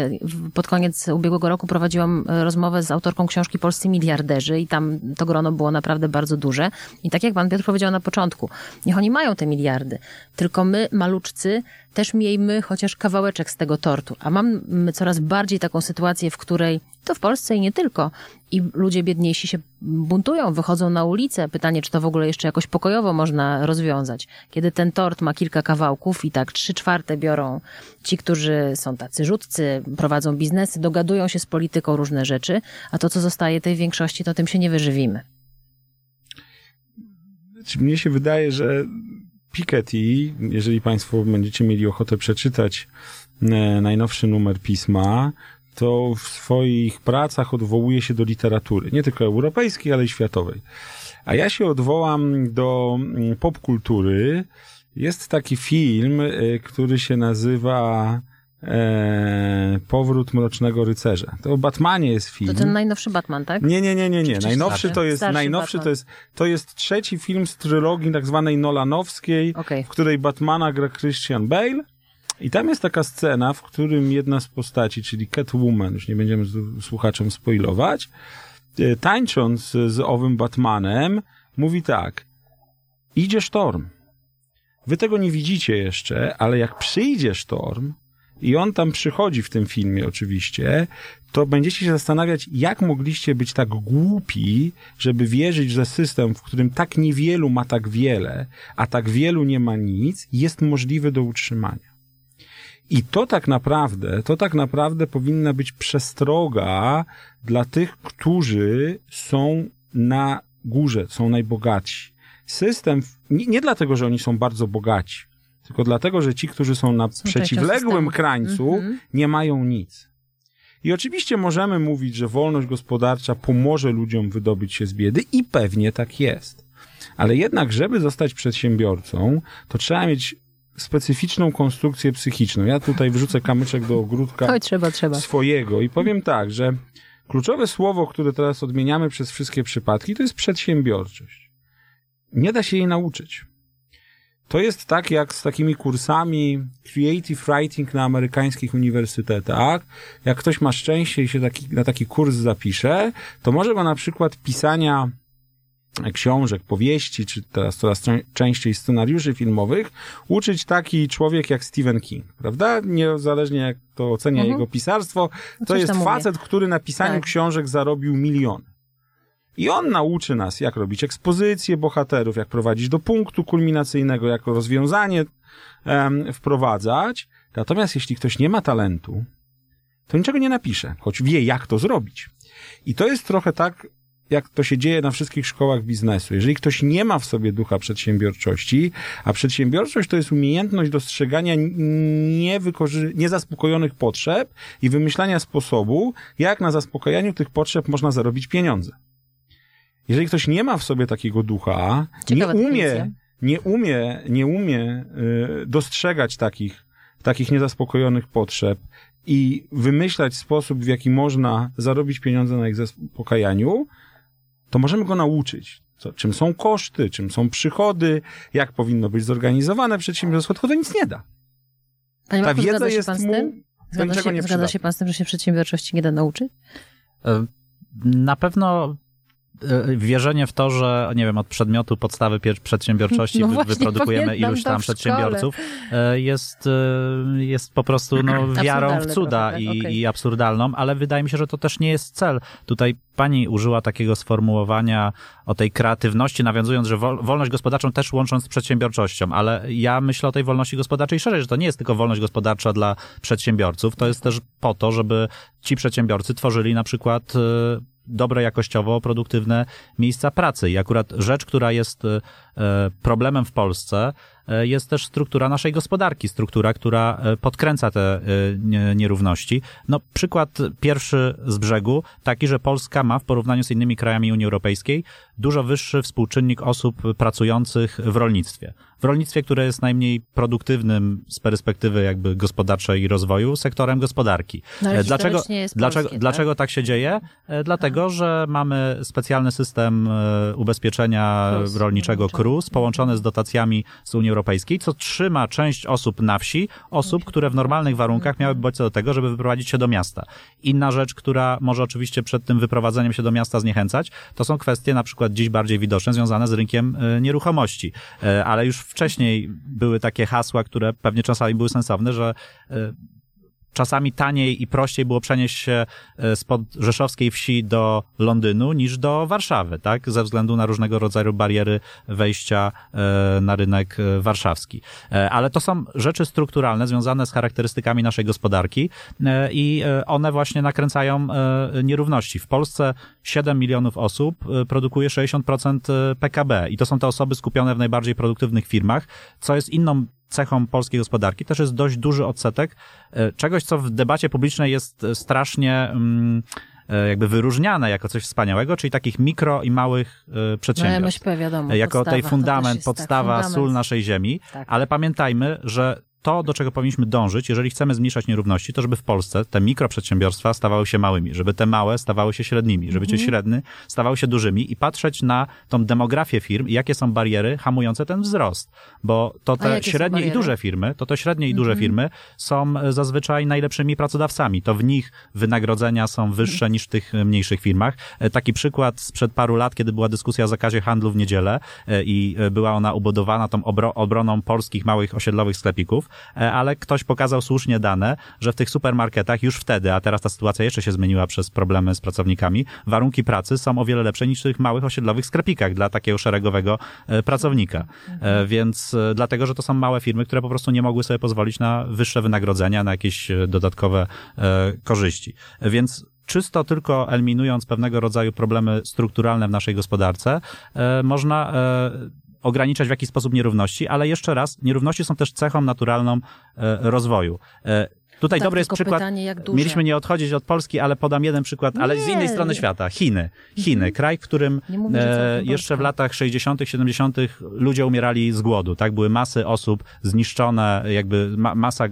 pod koniec ubiegłego roku prowadziłam y, rozmowę z autorką książki Polscy miliarderzy i tam to grono było naprawdę bardzo duże. I tak jak pan Piotr powiedział na początku, niech oni mają te miliardy, tylko my, maluczcy, też miejmy chociaż kawałeczek z tego tortu. A mamy coraz bardziej taką sytuację, w której to w Polsce i nie tylko, i ludzie biedniejsi się buntują, wychodzą na ulicę. Pytanie, czy to w ogóle jeszcze jakoś pokojowo można rozwiązać. Kiedy ten tort ma kilka kawałków i tak trzy czwarte biorą ci, którzy są tacy rzutcy, prowadzą biznesy, dogadują się z polityką różne rzeczy, a to, co zostaje tej większości, to tym się nie wyżywimy. Znaczy, mnie się wydaje, że Piketty, jeżeli Państwo będziecie mieli ochotę przeczytać e, najnowszy numer pisma, to w swoich pracach odwołuje się do literatury, nie tylko europejskiej, ale i światowej. A ja się odwołam do mm, popkultury. Jest taki film, e, który się nazywa e, Powrót Mrocznego Rycerza. To o Batmanie jest film. To ten najnowszy Batman, tak? Nie, nie, nie, nie, nie. Najnowszy starszy? to jest, Starszy najnowszy Batman. to jest, to jest trzeci film z trylogii tak zwanej Nolanowskiej, Okej. w której Batmana gra Christian Bale. I tam jest taka scena, w którym jedna z postaci, czyli Catwoman, już nie będziemy z- słuchaczom spoilować, e, tańcząc z owym Batmanem, mówi tak. Idzie sztorm. Wy tego nie widzicie jeszcze, ale jak przyjdzie sztorm, i on tam przychodzi w tym filmie oczywiście, to będziecie się zastanawiać, jak mogliście być tak głupi, żeby wierzyć, że system, w którym tak niewielu ma tak wiele, a tak wielu nie ma nic, jest możliwy do utrzymania. I to tak naprawdę, to tak naprawdę powinna być przestroga dla tych, którzy są na górze, są najbogatsi. System, nie, nie dlatego, że oni są bardzo bogaci, tylko dlatego, że ci, którzy są na Są przeciwległym krańcu, Mhm. nie mają nic. I oczywiście możemy mówić, że wolność gospodarcza pomoże ludziom wydobyć się z biedy i pewnie tak jest. Ale jednak, żeby zostać przedsiębiorcą, to trzeba mieć specyficzną konstrukcję psychiczną. Ja tutaj wrzucę kamyczek do ogródka Oj, trzeba, trzeba. swojego i powiem tak, że kluczowe słowo, które teraz odmieniamy przez wszystkie przypadki, to jest przedsiębiorczość. Nie da się jej nauczyć. To jest tak jak z takimi kursami creative writing na amerykańskich uniwersytetach. Jak ktoś ma szczęście i się taki, na taki kurs zapisze, to może go na przykład pisania książek, powieści, czy teraz coraz czę- częściej scenariuszy filmowych, uczyć taki człowiek jak Stephen King, prawda? Niezależnie jak to ocenia Mhm. jego pisarstwo, No to coś jest facet, który na pisaniu Tak. książek zarobił miliony. I on nauczy nas, jak robić ekspozycje bohaterów, jak prowadzić do punktu kulminacyjnego, jak rozwiązanie wprowadzać. Natomiast jeśli ktoś nie ma talentu, to niczego nie napisze, choć wie, jak to zrobić. I to jest trochę tak, jak to się dzieje na wszystkich szkołach biznesu. Jeżeli ktoś nie ma w sobie ducha przedsiębiorczości, a przedsiębiorczość to jest umiejętność dostrzegania niezaspokojonych potrzeb i wymyślania sposobu, jak na zaspokajaniu tych potrzeb można zarobić pieniądze. Jeżeli ktoś nie ma w sobie takiego ducha, Ciekawa nie umie, definicja. nie umie, nie umie y, dostrzegać takich, takich niezaspokojonych potrzeb i wymyślać sposób, w jaki można zarobić pieniądze na ich zaspokajaniu, to możemy go nauczyć. Co, czym są koszty, czym są przychody, jak powinno być zorganizowane przedsiębiorstwo, tylko to nic nie da. Panie Ta Marku, wiedza zgadza się jest pan z mu tym? Zgadza się, zgadza się pan z tym, że się przedsiębiorczości nie da nauczyć? E, Na pewno wierzenie w to, że nie wiem, od przedmiotu podstawy przedsiębiorczości (laughs) No wyprodukujemy iluś tam przedsiębiorców, e, jest, e, jest po prostu no, (clears throat) wiarą w cuda trochę, i, tak? Okej. i absurdalną, ale wydaje mi się, że to też nie jest cel. Tutaj pani użyła takiego sformułowania o tej kreatywności, nawiązując, że wol- wolność gospodarczą też łącząc z przedsiębiorczością, ale ja myślę o tej wolności gospodarczej szerzej, że to nie jest tylko wolność gospodarcza dla przedsiębiorców, to jest też po to, żeby ci przedsiębiorcy tworzyli na przykład e, dobre jakościowo, produktywne miejsca pracy. I akurat rzecz, która jest e, problemem w Polsce, e, jest też struktura naszej gospodarki, struktura, która e, podkręca te e, nie- nierówności. No, przykład pierwszy z brzegu, taki, że Polska ma w porównaniu z innymi krajami Unii Europejskiej dużo wyższy współczynnik osób pracujących w rolnictwie. W rolnictwie, które jest najmniej produktywnym z perspektywy jakby gospodarczej i rozwoju sektorem gospodarki. No, E, Dlaczego, dlaczego, polskie, tak? dlaczego tak się dzieje? E, Dlatego, że mamy specjalny system e, ubezpieczenia rolniczego KRUS połączony z dotacjami z Unii Europejskiej, co trzyma część osób na wsi, osób, które w normalnych warunkach miałyby bodźce do tego, żeby wyprowadzić się do miasta. Inna rzecz, która może oczywiście przed tym wyprowadzeniem się do miasta zniechęcać, to są kwestie na przykład dziś bardziej widoczne, związane z rynkiem nieruchomości. Ale już wcześniej były takie hasła, które pewnie czasami były sensowne, że e, czasami taniej i prościej było przenieść się e, spod rzeszowskiej wsi do Londynu niż do Warszawy, tak? Ze względu na różnego rodzaju bariery wejścia e, na rynek e, warszawski. Ale to są rzeczy strukturalne związane z charakterystykami naszej gospodarki i one właśnie nakręcają nierówności. W Polsce 7 milionów osób produkuje 60% PKB i to są te osoby skupione w najbardziej produktywnych firmach, co jest inną cechą polskiej gospodarki też jest dość duży odsetek e, czegoś, co w debacie publicznej jest e, strasznie mm, e, jakby wyróżniane jako coś wspaniałego, czyli takich mikro i małych e, No przedsiębiorstw. MŚP wiadomo. jako tej fundament, tak, podstawa, fundament. sól naszej ziemi, Tak. ale pamiętajmy, że to, do czego powinniśmy dążyć, jeżeli chcemy zmniejszać nierówności, to żeby w Polsce te mikroprzedsiębiorstwa stawały się małymi, żeby te małe stawały się średnimi, żeby Mhm. ci średni stawały się dużymi i patrzeć na tą demografię firm i jakie są bariery hamujące ten wzrost. Bo to te średnie i? Mhm. duże firmy, to te średnie i duże firmy są e, zazwyczaj najlepszymi pracodawcami. To w nich wynagrodzenia są wyższe niż w tych e, mniejszych firmach. E, Taki przykład sprzed paru lat, kiedy była dyskusja o zakazie handlu w niedzielę i była ona ubudowana tą obro- obroną polskich małych osiedlowych sklepików, e, ale ktoś pokazał słusznie dane, że w tych supermarketach już wtedy, a teraz ta sytuacja jeszcze się zmieniła przez problemy z pracownikami, warunki pracy są o wiele lepsze niż w tych małych osiedlowych sklepikach dla takiego szeregowego e, pracownika. E, Więc e, dlatego, że to są małe firmy, które po prostu nie mogły sobie pozwolić na wyższe wynagrodzenia, na jakieś dodatkowe korzyści. Więc czysto tylko eliminując pewnego rodzaju problemy strukturalne w naszej gospodarce, można ograniczać w jakiś sposób nierówności, ale jeszcze raz, nierówności są też cechą naturalną e, rozwoju. Tutaj Tak, dobry jest przykład. pytanie? Mieliśmy nie odchodzić od Polski, ale podam jeden przykład, ale z Nie. innej strony świata. Chiny. Chiny, kraj, w którym Nie mówię, e, jeszcze w latach 60., 70. ludzie umierali z głodu, tak? Były masy osób zniszczone, jakby ma, masa,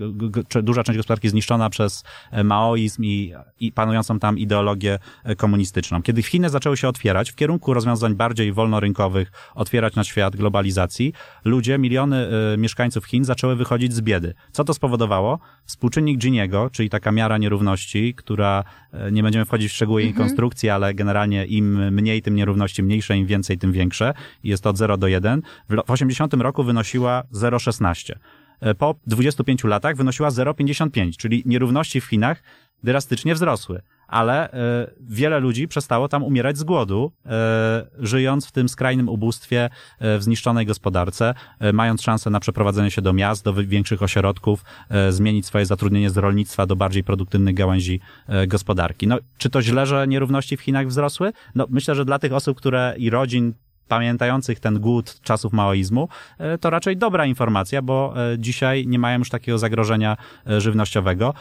duża część gospodarki zniszczona przez e, maoizm i, i panującą tam ideologię e, komunistyczną. Kiedy Chiny zaczęły się otwierać w kierunku rozwiązań bardziej wolnorynkowych, otwierać na świat globalizacji, ludzie, miliony e, mieszkańców Chin zaczęły wychodzić z biedy. Co to spowodowało? Współczynnik Giniego, czyli taka miara nierówności, która, e, nie będziemy wchodzić w szczegóły jej konstrukcji, ale generalnie im mniej tym nierówności mniejsze, im więcej tym większe. Jest to od 0 do 1. W lo- W 80 roku wynosiła 0,16. E, Po 25 latach wynosiła 0,55, czyli nierówności w Chinach drastycznie wzrosły. Ale e, wiele ludzi przestało tam umierać z głodu, e, żyjąc w tym skrajnym ubóstwie, e, w zniszczonej gospodarce, mając szansę na przeprowadzenie się do miast, do większych ośrodków, zmienić swoje zatrudnienie z rolnictwa do bardziej produktywnych gałęzi gospodarki. No, czy to źle, że nierówności w Chinach wzrosły? No, myślę, że dla tych osób, które i rodzin pamiętających ten głód czasów maoizmu, e, to raczej dobra informacja, bo e, dzisiaj nie mają już takiego zagrożenia e, żywnościowego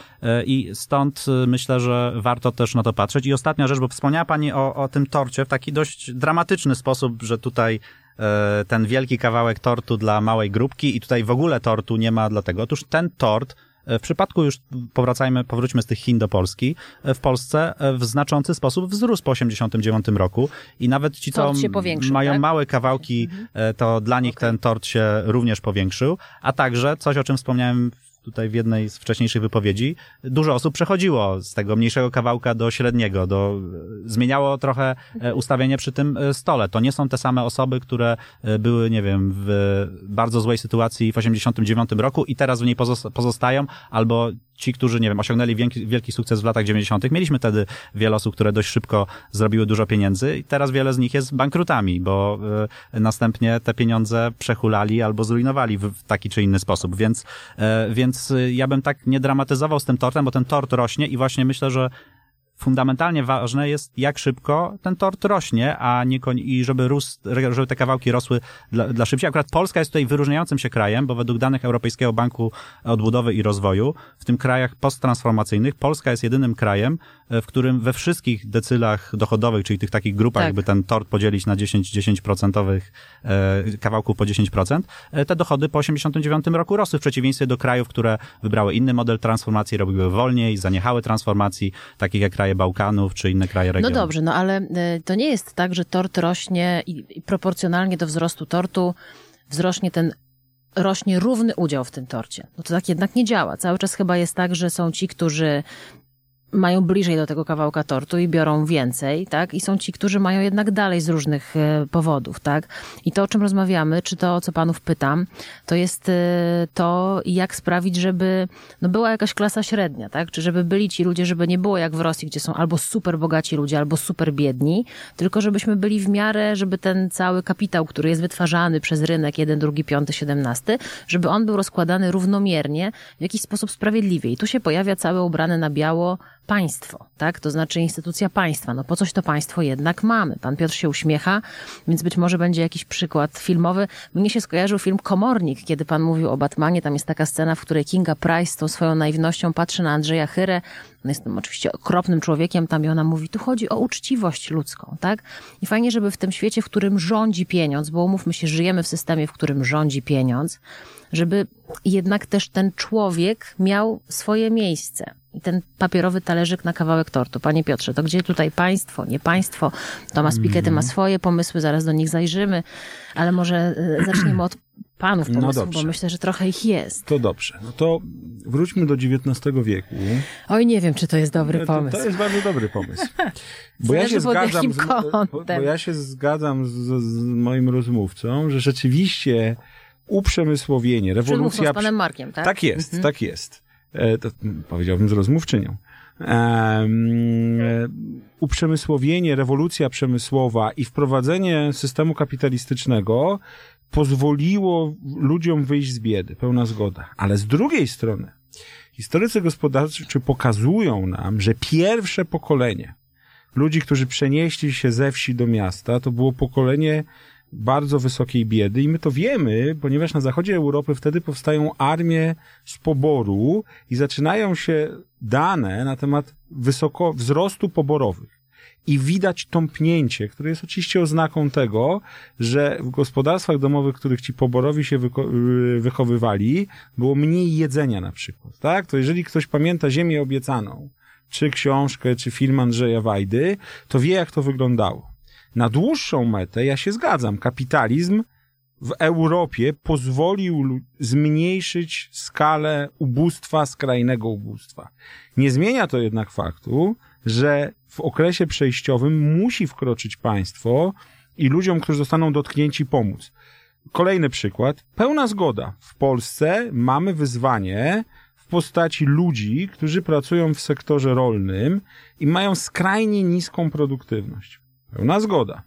i stąd myślę, że warto też na to patrzeć. I ostatnia rzecz, bo wspomniała Pani o, o tym torcie w taki dość dramatyczny sposób, że tutaj ten wielki kawałek tortu dla małej grupki i tutaj w ogóle tortu nie ma dlatego. Otóż ten tort w przypadku już powracajmy, powróćmy z tych Chin do Polski, w Polsce w znaczący sposób wzrósł po 89 roku i nawet ci, co mają tak? małe kawałki, e, to dla nich ten tort się również powiększył, a także coś, o czym wspomniałem tutaj w jednej z wcześniejszych wypowiedzi, dużo osób przechodziło z tego mniejszego kawałka do średniego, do, zmieniało trochę e, ustawienie przy tym e, stole. To nie są te same osoby, które e, były, nie wiem, w bardzo złej sytuacji w 89 roku i teraz w niej pozos- pozostają, albo ci, którzy, nie wiem, osiągnęli wielki, wielki sukces w latach 90. Mieliśmy wtedy wiele osób, które dość szybko zrobiły dużo pieniędzy i teraz wiele z nich jest bankrutami, bo e, następnie te pieniądze przehulali albo zrujnowali w, w taki czy inny sposób. Więc, e, więc e, ja bym tak nie dramatyzował z tym tortem, bo ten tort rośnie i właśnie myślę, że fundamentalnie ważne jest, jak szybko ten tort rośnie, a nie koń- i żeby, rósł, żeby te kawałki rosły dla, dla szybciej. Akurat Polska jest tutaj wyróżniającym się krajem, bo według danych Europejskiego Banku Odbudowy i Rozwoju, w tym krajach posttransformacyjnych, Polska jest jedynym krajem, e, w którym we wszystkich decylach dochodowych, czyli tych takich grupach, Tak. jakby ten tort podzielić na 10, 10% e, kawałków po 10%, e, te dochody po 89 roku rosły w przeciwieństwie do krajów, które wybrały inny model transformacji, robiły wolniej, zaniechały transformacji, takich jak kraje Bałkanów czy inne kraje No regionu. dobrze, no ale y, to nie jest tak, że tort rośnie i, i proporcjonalnie do wzrostu tortu wzrośnie ten rośnie równy udział w tym torcie. No to tak jednak nie działa. Cały czas chyba jest tak, że są ci, którzy mają bliżej do tego kawałka tortu i biorą więcej, tak? I są ci, którzy mają jednak dalej z różnych e, powodów, tak? I to, o czym rozmawiamy, czy to, o co panów pytam, to jest e, to, jak sprawić, żeby no, była jakaś klasa średnia, tak? Czy żeby byli ci ludzie, żeby nie było jak w Rosji, gdzie są albo super bogaci ludzie, albo super biedni, tylko żebyśmy byli w miarę, żeby ten cały kapitał, który jest wytwarzany przez rynek, jeden, drugi, piąty, siedemnasty, żeby on był rozkładany równomiernie, w jakiś sposób sprawiedliwie. I tu się pojawia cały ubrany na biało państwo, tak? To znaczy instytucja państwa. No po coś to państwo jednak mamy. Pan Piotr się uśmiecha, więc być może będzie jakiś przykład filmowy. Mnie się skojarzył film Komornik, kiedy pan mówił o Batmanie. Tam jest taka scena, w której Kinga Price z tą swoją naiwnością patrzy na Andrzeja Chyrę. On jest tym oczywiście okropnym człowiekiem tam i ona mówi, tu chodzi o uczciwość ludzką, tak? I fajnie, żeby w tym świecie, w którym rządzi pieniądz, bo umówmy się, żyjemy w systemie, w którym rządzi pieniądz, żeby jednak też ten człowiek miał swoje miejsce. Ten papierowy talerzyk na kawałek tortu. Panie Piotrze, to gdzie tutaj państwo, nie państwo? Tomasz Piketty ma swoje pomysły, zaraz do nich zajrzymy, ale może y, zaczniemy od panów (clears throat) No pomysłów, bo dobrze. myślę, że trochę ich jest. To dobrze. No to wróćmy do XIX wieku. Oj, nie wiem, czy to jest dobry to, pomysł. to jest bardzo dobry pomysł. (laughs) Bo ja się zgadzam z, bo, bo ja się zgadzam z, z moim rozmówcą, że rzeczywiście uprzemysłowienie, rewolucja... z panem Markiem, tak? Tak jest, tak jest. E, to, powiedziałbym z rozmówczynią. Em, uprzemysłowienie, rewolucja przemysłowa i wprowadzenie systemu kapitalistycznego pozwoliło ludziom wyjść z biedy, pełna zgoda. Ale z drugiej strony, historycy gospodarczy pokazują nam, że pierwsze pokolenie ludzi, którzy przenieśli się ze wsi do miasta, to było pokolenie bardzo wysokiej biedy i my to wiemy, ponieważ na zachodzie Europy wtedy powstają armie z poboru i zaczynają się dane na temat wysoko, wzrostu poborowych. I widać tąpnięcie, które jest oczywiście oznaką tego, że w gospodarstwach domowych, w których ci poborowi się wyko- y, wychowywali, było mniej jedzenia na przykład, tak? To jeżeli ktoś pamięta Ziemię obiecaną, czy książkę, czy film Andrzeja Wajdy, to wie, jak to wyglądało. Na dłuższą metę, ja się zgadzam, kapitalizm w Europie pozwolił zmniejszyć skalę ubóstwa, skrajnego ubóstwa. Nie zmienia to jednak faktu, że w okresie przejściowym musi wkroczyć państwo i ludziom, którzy zostaną dotknięci, pomóc. Kolejny przykład. Pełna zgoda. W Polsce mamy wyzwanie w postaci ludzi, którzy pracują w sektorze rolnym i mają skrajnie niską produktywność. Pełna zgoda.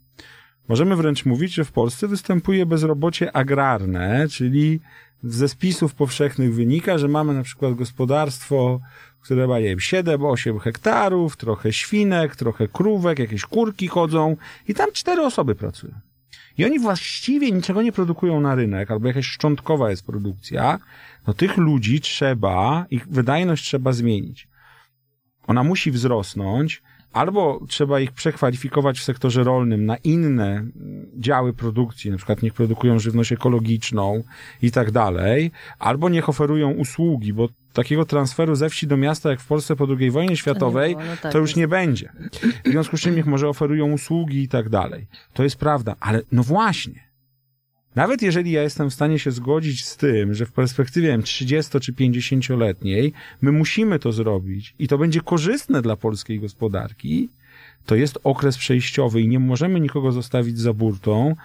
Możemy wręcz mówić, że w Polsce występuje bezrobocie agrarne, czyli ze spisów powszechnych wynika, że mamy na przykład gospodarstwo, które ma, nie wiem, 7-8 hektarów, trochę świnek, trochę krówek, jakieś kurki chodzą i tam cztery osoby pracują. I oni właściwie niczego nie produkują na rynek, albo jakaś szczątkowa jest produkcja, no tych ludzi trzeba, ich wydajność trzeba zmienić. Ona musi wzrosnąć, albo trzeba ich przekwalifikować w sektorze rolnym na inne działy produkcji, na przykład niech produkują żywność ekologiczną i tak dalej, albo niech oferują usługi, bo takiego transferu ze wsi do miasta, jak w Polsce po II wojnie światowej, było, no tak to już jest. nie będzie. W związku z czym niech może oferują usługi i tak dalej. To jest prawda, ale no właśnie. Nawet jeżeli ja jestem w stanie się zgodzić z tym, że w perspektywie nie wiem, 30 czy 50-letniej my musimy to zrobić i to będzie korzystne dla polskiej gospodarki, to jest okres przejściowy i nie możemy nikogo zostawić za burtą,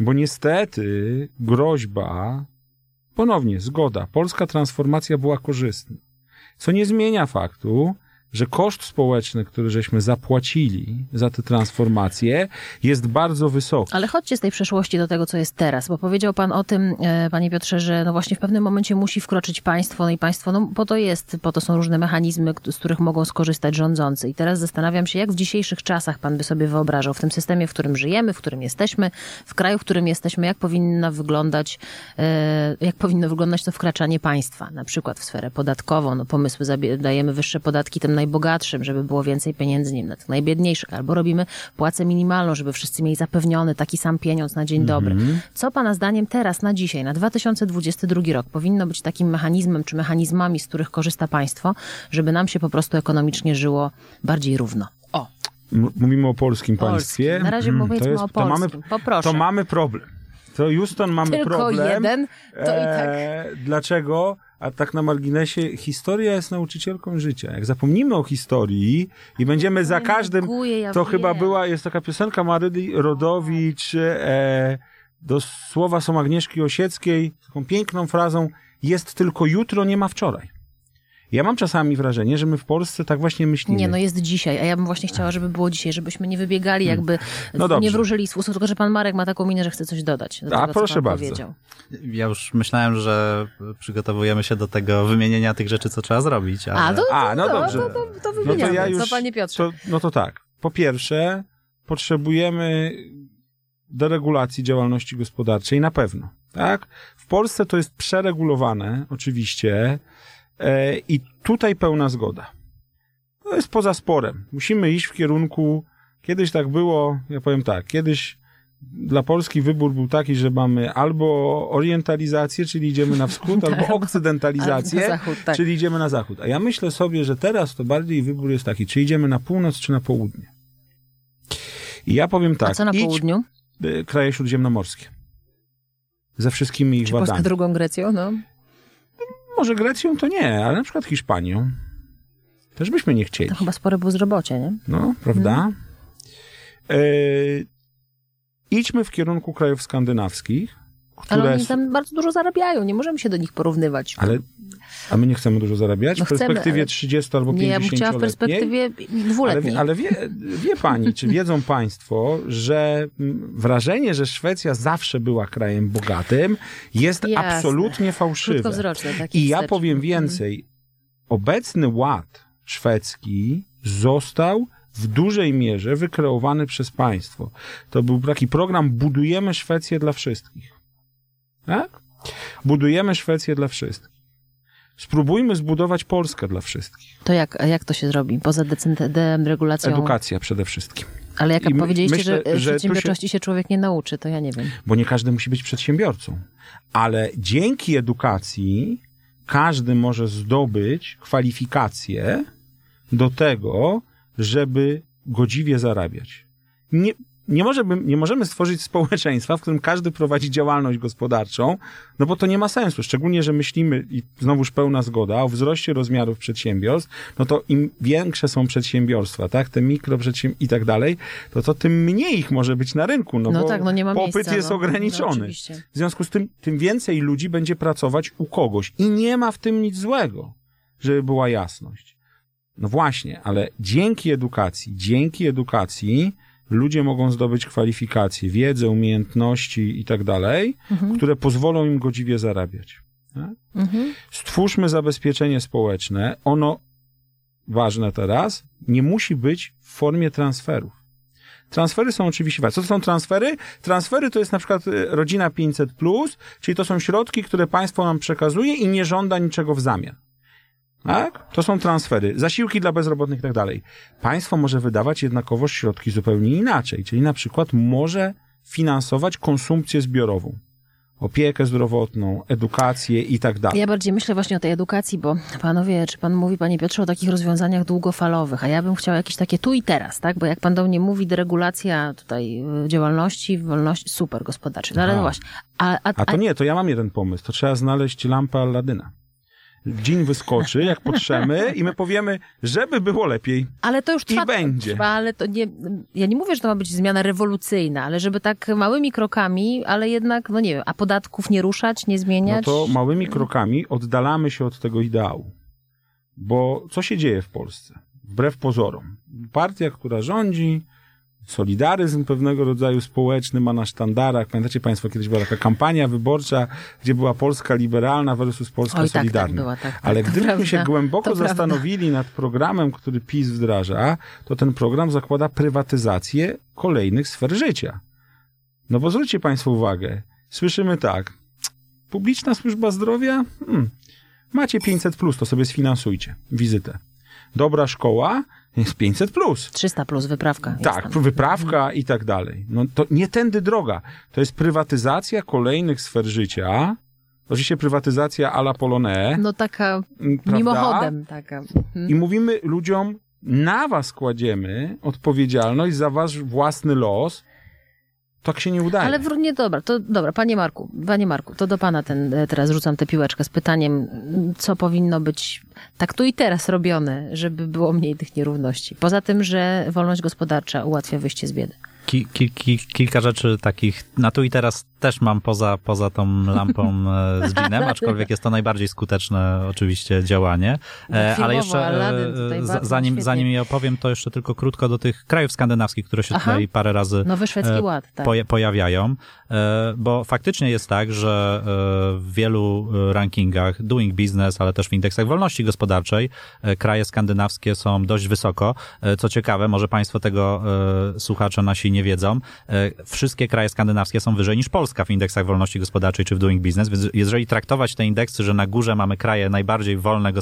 bo niestety groźba, ponownie zgoda, polska transformacja była korzystna. Co nie zmienia faktu, że koszt społeczny, który żeśmy zapłacili za tę transformację, jest bardzo wysoki. Ale chodźcie z tej przeszłości do tego, co jest teraz, bo powiedział pan o tym, e, panie Piotrze, że no właśnie w pewnym momencie musi wkroczyć państwo, no i państwo, no po to jest, po to są różne mechanizmy, z których mogą skorzystać rządzący. I teraz zastanawiam się, jak w dzisiejszych czasach pan by sobie wyobrażał, w tym systemie, w którym żyjemy, w którym jesteśmy, w kraju, w którym jesteśmy, jak powinna wyglądać, e, jak powinno wyglądać to wkraczanie państwa, na przykład w sferę podatkową, no pomysły, dajemy wyższe podatki tym najbogatszym, żeby było więcej pieniędzy nie wiem, na tych najbiedniejszych, albo robimy płacę minimalną, żeby wszyscy mieli zapewniony taki sam pieniądz na dzień dobry. Co pana zdaniem teraz, na dzisiaj, na 2022 rok powinno być takim mechanizmem, czy mechanizmami, z których korzysta państwo, żeby nam się po prostu ekonomicznie żyło bardziej równo? O, M- Mówimy o polskim Polskim. państwie. Na razie powiedzmy o to mamy, polskim. To mamy problem. To Houston mamy tylko problem. jeden, to i tak. E, dlaczego? A tak na marginesie, historia jest nauczycielką życia. Jak zapomnimy o historii i będziemy za każdym, to chyba była, jest taka piosenka Maryli Rodowicz, e, do słowa są Agnieszki Osieckiej, taką piękną frazą, jest tylko jutro, nie ma wczoraj. Ja mam czasami wrażenie, że my w Polsce tak właśnie myślimy. Nie, no jest dzisiaj, a ja bym właśnie chciała, żeby było dzisiaj, żebyśmy nie wybiegali, jakby No nie wróżyli z usług, tylko że pan Marek ma taką minę, że chce coś dodać. Do A, tego, co proszę pan bardzo. Powiedział. Ja już myślałem, że przygotowujemy się do tego wymienienia tych rzeczy, co trzeba zrobić. Ale... A, to, A, no to, dobrze. To, to, to No to wymieniamy. ja już, Co, panie Piotrze? To, no to tak. Po pierwsze, potrzebujemy deregulacji działalności gospodarczej na pewno. Tak? W Polsce to jest przeregulowane, oczywiście, i tutaj pełna zgoda. To jest poza sporem. Musimy iść w kierunku. Kiedyś tak było, ja powiem tak, kiedyś dla Polski wybór był taki, że mamy albo orientalizację, czyli idziemy na wschód, (laughs) albo Albo- okcydentalizację, zachód, tak. czyli idziemy na zachód. A ja myślę sobie, że teraz to bardziej wybór jest taki, czy idziemy na północ, czy na południe. I ja powiem tak, A co na idź południu? y, kraje śródziemnomorskie. Ze wszystkimi ich Czy Polska wadami. drugą Grecją? No. Może Grecją to nie, ale na przykład Hiszpanią. Też byśmy nie chcieli. To chyba spore bezrobocie, nie? No, prawda? Y, idźmy w kierunku krajów skandynawskich, które... Ale oni tam bardzo dużo zarabiają, nie możemy się do nich porównywać. ale a my nie chcemy dużo zarabiać? No w chcemy, perspektywie ale- 30 albo Nie, ja 50 bym chciała w perspektywie Ale, dwuletniej. wie- ale wie, wie pani, czy wiedzą państwo, że mm, wrażenie, że Szwecja zawsze była krajem bogatym, jest Jasne. absolutnie fałszywe. I ja powiem Mhm. więcej. Obecny ład szwedzki został w dużej mierze wykreowany przez państwo. To był taki program Budujemy Szwecję dla wszystkich. Tak? Budujemy Szwecję dla wszystkich. Spróbujmy zbudować Polskę dla wszystkich. To jak, jak to się zrobi? Poza deregulacją? Edukacja przede wszystkim. Ale jak I powiedzieliście, myślę, że, że tu przedsiębiorczości się... człowiek nie nauczy, to ja nie wiem. bo nie każdy musi być przedsiębiorcą. Ale dzięki edukacji każdy może zdobyć kwalifikacje do tego, żeby godziwie zarabiać. Nie, nie, może, by- nie możemy stworzyć społeczeństwa, w którym każdy prowadzi działalność gospodarczą, no bo to nie ma sensu. Szczególnie, że myślimy, i znowuż pełna zgoda, o wzroście rozmiarów przedsiębiorstw, no to im większe są przedsiębiorstwa, tak, te mikroprzedsiębiorstwa i tak dalej, to, to tym mniej ich może być na rynku, no, No bo tak, no nie ma popyt miejsca, jest no. ograniczony. No, w związku z tym, tym więcej ludzi będzie pracować u kogoś. I nie ma w tym nic złego, żeby była jasność. No właśnie, ale dzięki edukacji, dzięki edukacji ludzie mogą zdobyć kwalifikacje, wiedzę, umiejętności i tak dalej, które pozwolą im godziwie zarabiać. Tak? Mhm. Stwórzmy zabezpieczenie społeczne. Ono, ważne teraz, nie musi być w formie transferów. Transfery są oczywiście ważne. Co to są transfery? Transfery to jest na przykład y, rodzina 500, czyli to są środki, które państwo nam przekazuje i nie żąda niczego w zamian. Tak? To są transfery, zasiłki dla bezrobotnych i tak dalej. Państwo może wydawać jednakowoż środki zupełnie inaczej, czyli na przykład może finansować konsumpcję zbiorową, opiekę zdrowotną, edukację i tak dalej. Ja bardziej myślę właśnie o tej edukacji, bo panowie, czy pan mówi, panie Piotrze, o takich rozwiązaniach długofalowych, a ja bym chciała jakieś takie tu i teraz, tak? Bo jak pan do mnie mówi, deregulacja tutaj y, działalności, wolności, super gospodarczej. No ale Aha. no właśnie. A, a, A to nie, to ja mam jeden pomysł. To trzeba znaleźć lampę Alladyna. Dzień wyskoczy, jak potrzemy i my powiemy, żeby było lepiej. Ale to już trwa. I będzie. Trwa, ale to nie, ja nie mówię, że to ma być zmiana rewolucyjna, ale żeby tak małymi krokami, ale jednak, no nie wiem, a podatków nie ruszać, nie No zmieniać. to małymi krokami oddalamy się od tego ideału. Bo co się dzieje w Polsce? Wbrew pozorom. Partia, która rządzi, solidaryzm pewnego rodzaju społeczny ma na sztandarach. Pamiętacie Państwo, kiedyś była taka kampania wyborcza, gdzie była Polska liberalna versus Polska Oj, tak, tak solidarna. była, tak, tak, Ale gdybyśmy się prawda, głęboko to prawda. zastanowili nad programem, który PiS wdraża, to ten program zakłada prywatyzację kolejnych sfer życia. No bo zwróćcie Państwo uwagę, słyszymy tak, publiczna służba zdrowia, hmm, macie 500 plus, to sobie sfinansujcie wizytę. Dobra szkoła jest 500 plus. 300 plus wyprawka. Tak, tam. wyprawka i tak dalej. No to nie tędy droga. To jest prywatyzacja kolejnych sfer życia. Oczywiście prywatyzacja a la Polonais. No taka Mm, prawda? mimochodem taka. Mhm. I mówimy ludziom, na was kładziemy odpowiedzialność za wasz własny los. Tak się nie udaje. Ale wr- nie, dobra, to dobra, panie Marku, panie Marku, to do pana ten, e, teraz rzucam tę piłeczkę z pytaniem, co powinno być tak tu i teraz robione, żeby było mniej tych nierówności. Poza tym, że wolność gospodarcza ułatwia wyjście z biedy. Ki, ki, ki, kilka rzeczy takich na tu i teraz też mam poza, poza tą lampą e, z ginem, aczkolwiek jest to najbardziej skuteczne oczywiście działanie. No, filmowo, Ale jeszcze e, zanim, zanim je opowiem, to jeszcze tylko krótko do tych krajów skandynawskich, które się Aha. tutaj parę razy Nowy szwedzki e, ład, tak. poja- pojawiają, e, bo faktycznie jest tak, że e, w wielu e, rankingach doing business, ale też w indeksach wolności gospodarczej e, kraje skandynawskie są dość wysoko. E, Co ciekawe, może Państwo tego e, słuchacze nasi nie wiedzą, e, wszystkie kraje skandynawskie są wyżej niż Polska w indeksach wolności gospodarczej czy w doing business, więc jeżeli traktować te indeksy, że na górze mamy kraje najbardziej wolne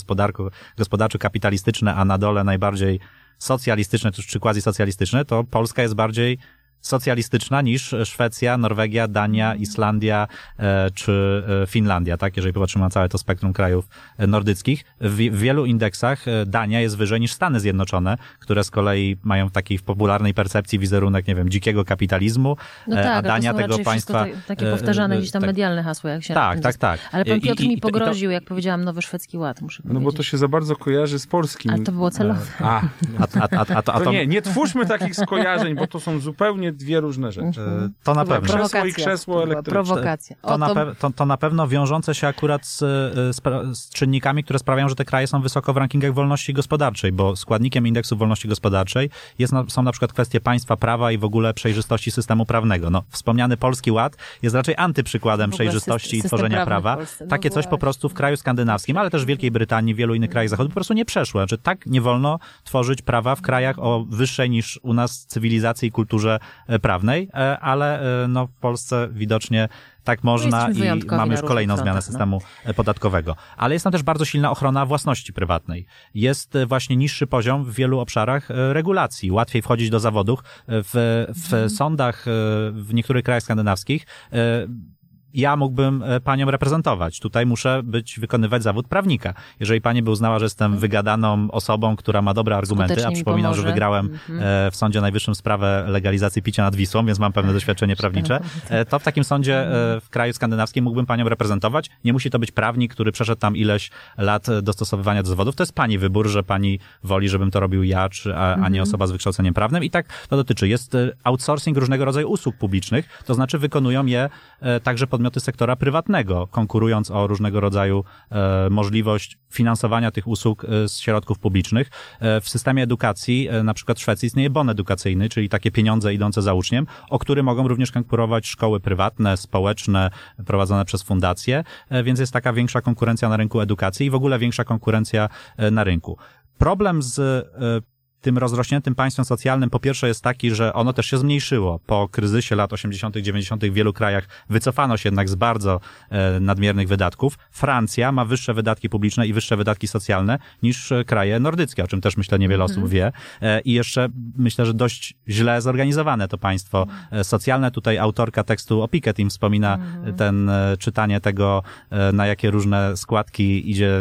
gospodarczo kapitalistyczne, a na dole najbardziej socjalistyczne czy, czy quasi-socjalistyczne, to Polska jest bardziej socjalistyczna niż Szwecja, Norwegia, Dania, Islandia e, czy e, Finlandia, tak? Jeżeli popatrzymy na całe to spektrum krajów e, nordyckich. W, w wielu indeksach Dania jest wyżej niż Stany Zjednoczone, które z kolei mają w takiej w popularnej percepcji wizerunek, nie wiem, dzikiego kapitalizmu, No tak, a Dania to są tego państwa... takie powtarzane gdzieś tam tak, medialne hasło, jak się Tak, tak, tak. Ale pan Piotr i- mi i to- pogroził, jak powiedziałam Nowy Szwedzki Ład, muszę No bo to powiedzieć. się za bardzo kojarzy z polskim. Ale to było celowe. A, A, a, a, a, to, a to to, nie, nie twórzmy takich skojarzeń, bo to są zupełnie dwie różne rzeczy. e, to na pewno. Krzesło i krzesło elektryczne. prowokacja. O, To na, pe- to, to na pewno wiążące się akurat z, y, z, z czynnikami, które sprawiają, że te kraje są wysoko w rankingach wolności gospodarczej, bo składnikiem indeksu wolności gospodarczej jest, są na przykład kwestie państwa prawa i w ogóle przejrzystości systemu prawnego. No, wspomniany Polski Ład jest raczej antyprzykładem przejrzystości system i tworzenia prawa. Polsce, no Takie coś po prostu w kraju skandynawskim, ale też w Wielkiej Brytanii, w wielu innych krajach zachodu po prostu nie przeszło. Znaczy tak nie wolno tworzyć prawa w krajach o wyższej niż u nas cywilizacji i kulturze e, prawnej, e, ale e, no, w Polsce widocznie tak można jesteśmy i mamy już kolejną zmianę no. systemu e, podatkowego. Ale jest tam też bardzo silna ochrona własności prywatnej. Jest e, właśnie niższy poziom w wielu obszarach e, regulacji. Łatwiej wchodzić do zawodów. E, W, w Mhm. sądach e, w niektórych krajach skandynawskich e, ja mógłbym e, panią reprezentować. Tutaj muszę być, wykonywać zawód prawnika. Jeżeli pani by uznała, że jestem wygadaną osobą, która ma dobre argumenty, a Skutecznie przypominam, że wygrałem Mhm. e, w Sądzie Najwyższym sprawę legalizacji picia nad Wisłą, więc mam pewne doświadczenie prawnicze, e, to w takim sądzie e, w kraju skandynawskim mógłbym panią reprezentować. Nie musi to być prawnik, który przeszedł tam ileś lat dostosowywania do zawodów. To jest pani wybór, że pani woli, żebym to robił ja, czy, a, a nie osoba z wykształceniem prawnym. I tak to dotyczy. Jest outsourcing różnego rodzaju usług publicznych, to znaczy wykonują je także podmioty sektora prywatnego, konkurując o różnego rodzaju e, możliwość finansowania tych usług e, z środków publicznych. E, w systemie edukacji, na przykład w Szwecji, istnieje bon edukacyjny, czyli takie pieniądze idące za uczniem, o który mogą również konkurować szkoły prywatne, społeczne, prowadzone przez fundacje, więc jest taka większa konkurencja na rynku edukacji i w ogóle większa konkurencja na rynku. Problem z tym rozrośniętym państwem socjalnym po pierwsze jest taki, że ono też się zmniejszyło. Po kryzysie lat 80., 90. w wielu krajach wycofano się jednak z bardzo e, nadmiernych wydatków. Francja ma wyższe wydatki publiczne i wyższe wydatki socjalne niż e, kraje nordyckie, o czym też myślę niewiele osób wie. E, I jeszcze myślę, że dość źle zorganizowane to państwo e, socjalne. Tutaj autorka tekstu o Piketty wspomina e, ten e, czytanie tego, na jakie różne składki idzie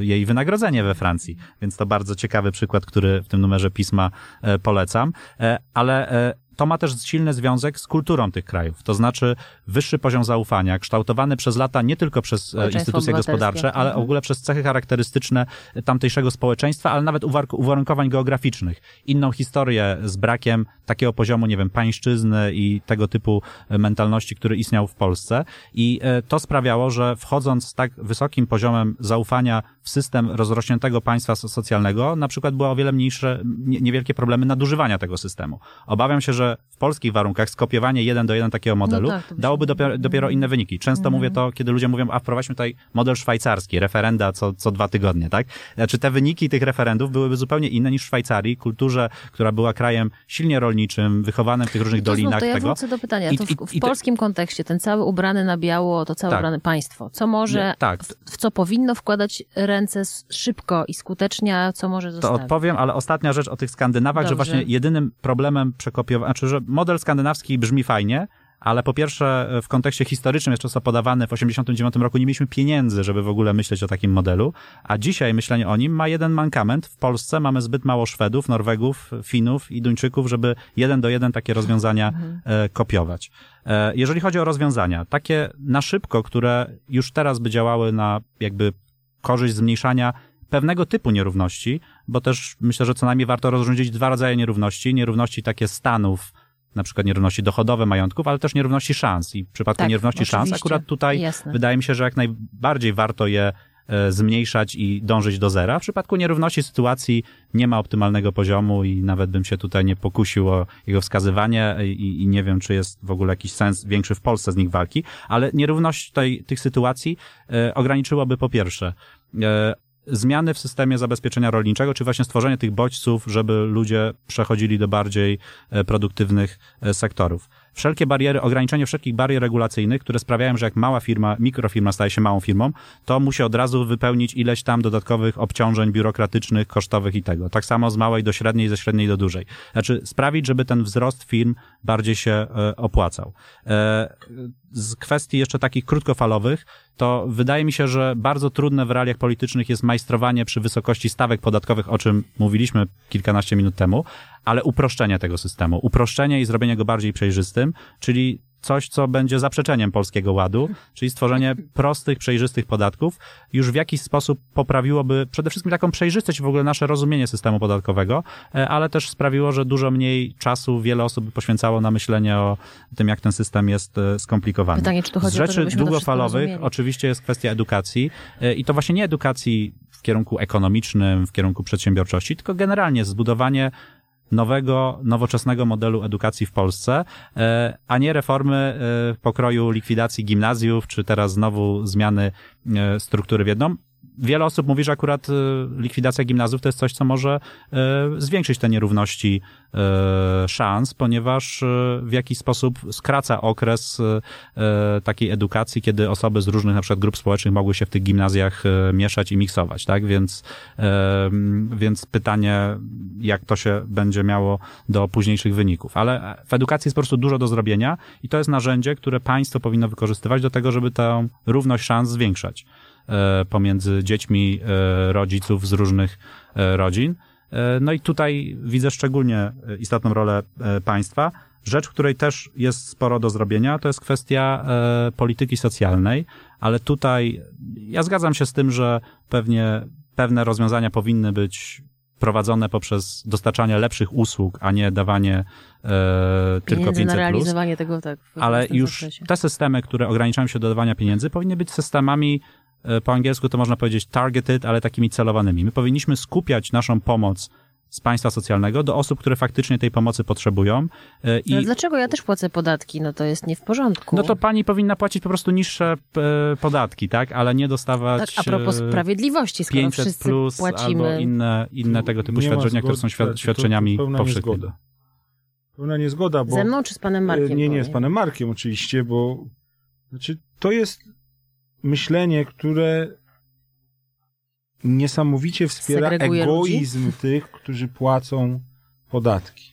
e, jej wynagrodzenie we Francji. Więc to bardzo ciekawy przykład, który w tym numerze pisma e, polecam. E, Ale e, to ma też silny związek z kulturą tych krajów. To znaczy wyższy poziom zaufania, kształtowany przez lata nie tylko przez e, instytucje gospodarcze, ale Mhm. w ogóle przez cechy charakterystyczne tamtejszego społeczeństwa, ale nawet uwar- uwarunkowań geograficznych. Inną historię z brakiem takiego poziomu, nie wiem, pańszczyzny i tego typu e, mentalności, który istniał w Polsce. I e, to sprawiało, że wchodząc z tak wysokim poziomem zaufania w system rozrośniętego państwa so- socjalnego, na przykład były o wiele mniejsze, nie- niewielkie problemy nadużywania tego systemu. Obawiam się, że w polskich warunkach skopiowanie jeden do jeden takiego modelu tak, to by się- dałoby dopiero, dopiero inne wyniki. Często mówię to, kiedy ludzie mówią, a wprowadźmy tutaj model szwajcarski, referenda co, co dwa tygodnie, tak? Znaczy te wyniki tych referendów byłyby zupełnie inne niż w Szwajcarii, kulturze, która była krajem silnie rolniczym, wychowanym w tych różnych To dolinach to ja tego. wrócę do pytania. I- To w, i- w i te- polskim kontekście ten cały ubrany na biało, to całe Tak. ubrane państwo, co może, tak. w, w co powinno wkładać ręce szybko i skutecznie, a co może To zostawić? odpowiem, ale ostatnia rzecz o tych Skandynawach, że Dobrze. właśnie jedynym problemem przekopiowania, znaczy, że model skandynawski brzmi fajnie, ale po pierwsze w kontekście historycznym jest często podawany w 89 roku nie mieliśmy pieniędzy, żeby w ogóle myśleć o takim modelu, a dzisiaj myślenie o nim ma jeden mankament. W Polsce mamy zbyt mało Szwedów, Norwegów, Finów i Duńczyków, żeby jeden do jeden takie rozwiązania e, kopiować. E, jeżeli chodzi o rozwiązania, takie na szybko, które już teraz by działały na jakby korzyść zmniejszania pewnego typu nierówności, bo też myślę, że co najmniej warto rozróżnić dwa rodzaje nierówności. Nierówności takie stanów na przykład nierówności dochodowe majątków, ale też nierówności szans. I w przypadku Tak, nierówności szans oczywiście. akurat tutaj Jasne. wydaje mi się, że jak najbardziej warto je e, zmniejszać i dążyć do zera. W przypadku nierówności sytuacji nie ma optymalnego poziomu i nawet bym się tutaj nie pokusił o jego wskazywanie i, i nie wiem, czy jest w ogóle jakiś sens większy w Polsce z nich walki, ale nierówność tej, tych sytuacji e, ograniczyłaby po pierwsze e, zmiany w systemie zabezpieczenia rolniczego, czy właśnie stworzenie tych bodźców, żeby ludzie przechodzili do bardziej e, produktywnych e, sektorów. Wszelkie bariery, ograniczenie wszelkich barier regulacyjnych, które sprawiają, że jak mała firma, mikrofirma staje się małą firmą, to musi od razu wypełnić ileś tam dodatkowych obciążeń biurokratycznych, kosztowych i tego. Tak samo z małej do średniej, ze średniej do dużej. Znaczy sprawić, żeby ten wzrost firm bardziej się e, opłacał. E, z kwestii jeszcze takich krótkofalowych, to wydaje mi się, że bardzo trudne w realiach politycznych jest majstrowanie przy wysokości stawek podatkowych, o czym mówiliśmy kilkanaście minut temu, ale uproszczenie tego systemu, uproszczenie i zrobienie go bardziej przejrzystym, czyli coś, co będzie zaprzeczeniem polskiego ładu, czyli stworzenie prostych, przejrzystych podatków, już w jakiś sposób poprawiłoby przede wszystkim taką przejrzystość w ogóle nasze rozumienie systemu podatkowego, e, ale też sprawiło, że dużo mniej czasu wiele osób poświęcało na myślenie o tym, jak ten system jest e, skomplikowany. Pytanie, czy tu chodzi Z to, rzeczy to długofalowych rozumieli? oczywiście jest kwestia edukacji e, i to właśnie nie edukacji w kierunku ekonomicznym, w kierunku przedsiębiorczości, tylko generalnie zbudowanie nowego, nowoczesnego modelu edukacji w Polsce, e, a nie reformy e, pokroju likwidacji gimnazjów, czy teraz znowu zmiany e, struktury w jedną. Wiele osób mówi, że akurat e, likwidacja gimnazjów to jest coś, co może e, zwiększyć te nierówności e, szans, ponieważ w jakiś sposób skraca okres takiej edukacji, kiedy osoby z różnych na przykład grup społecznych mogły się w tych gimnazjach mieszać i miksować, tak? Więc, więc pytanie, jak to się będzie miało do późniejszych wyników. Ale w edukacji jest po prostu dużo do zrobienia i to jest narzędzie, które państwo powinno wykorzystywać do tego, żeby tę równość szans zwiększać pomiędzy dziećmi e, rodziców z różnych e, rodzin. E, No i tutaj widzę szczególnie e, istotną rolę e, państwa. Rzecz, której też jest sporo do zrobienia, to jest kwestia e, polityki socjalnej, ale tutaj ja zgadzam się z tym, że pewnie pewne rozwiązania powinny być prowadzone poprzez dostarczanie lepszych usług, a nie dawanie e, tylko Pieniędzy 500 na plus realizowanie tego tak. ale już te systemy, które ograniczają się do dawania pieniędzy, powinny być systemami, e, po angielsku to można powiedzieć targeted, ale takimi celowanymi. My powinniśmy skupiać naszą pomoc z państwa socjalnego do osób, które faktycznie tej pomocy potrzebują. e, Ale I dlaczego ja też płacę podatki? No to jest nie w porządku. no to pani powinna płacić po prostu niższe e, podatki, tak? Ale nie dostawać tak, a propos e, sprawiedliwości, skoro 500 wszyscy plus płacimy. albo inne, inne tego typu świadczenia, które są świadczeniami powszechnymi. Pełna niezgoda, bo... Ze mną czy z panem Markiem? E, Nie, nie, powiem? z panem Markiem oczywiście, bo znaczy, to jest myślenie, które niesamowicie wspiera Segreguje egoizm tych, którzy płacą podatki.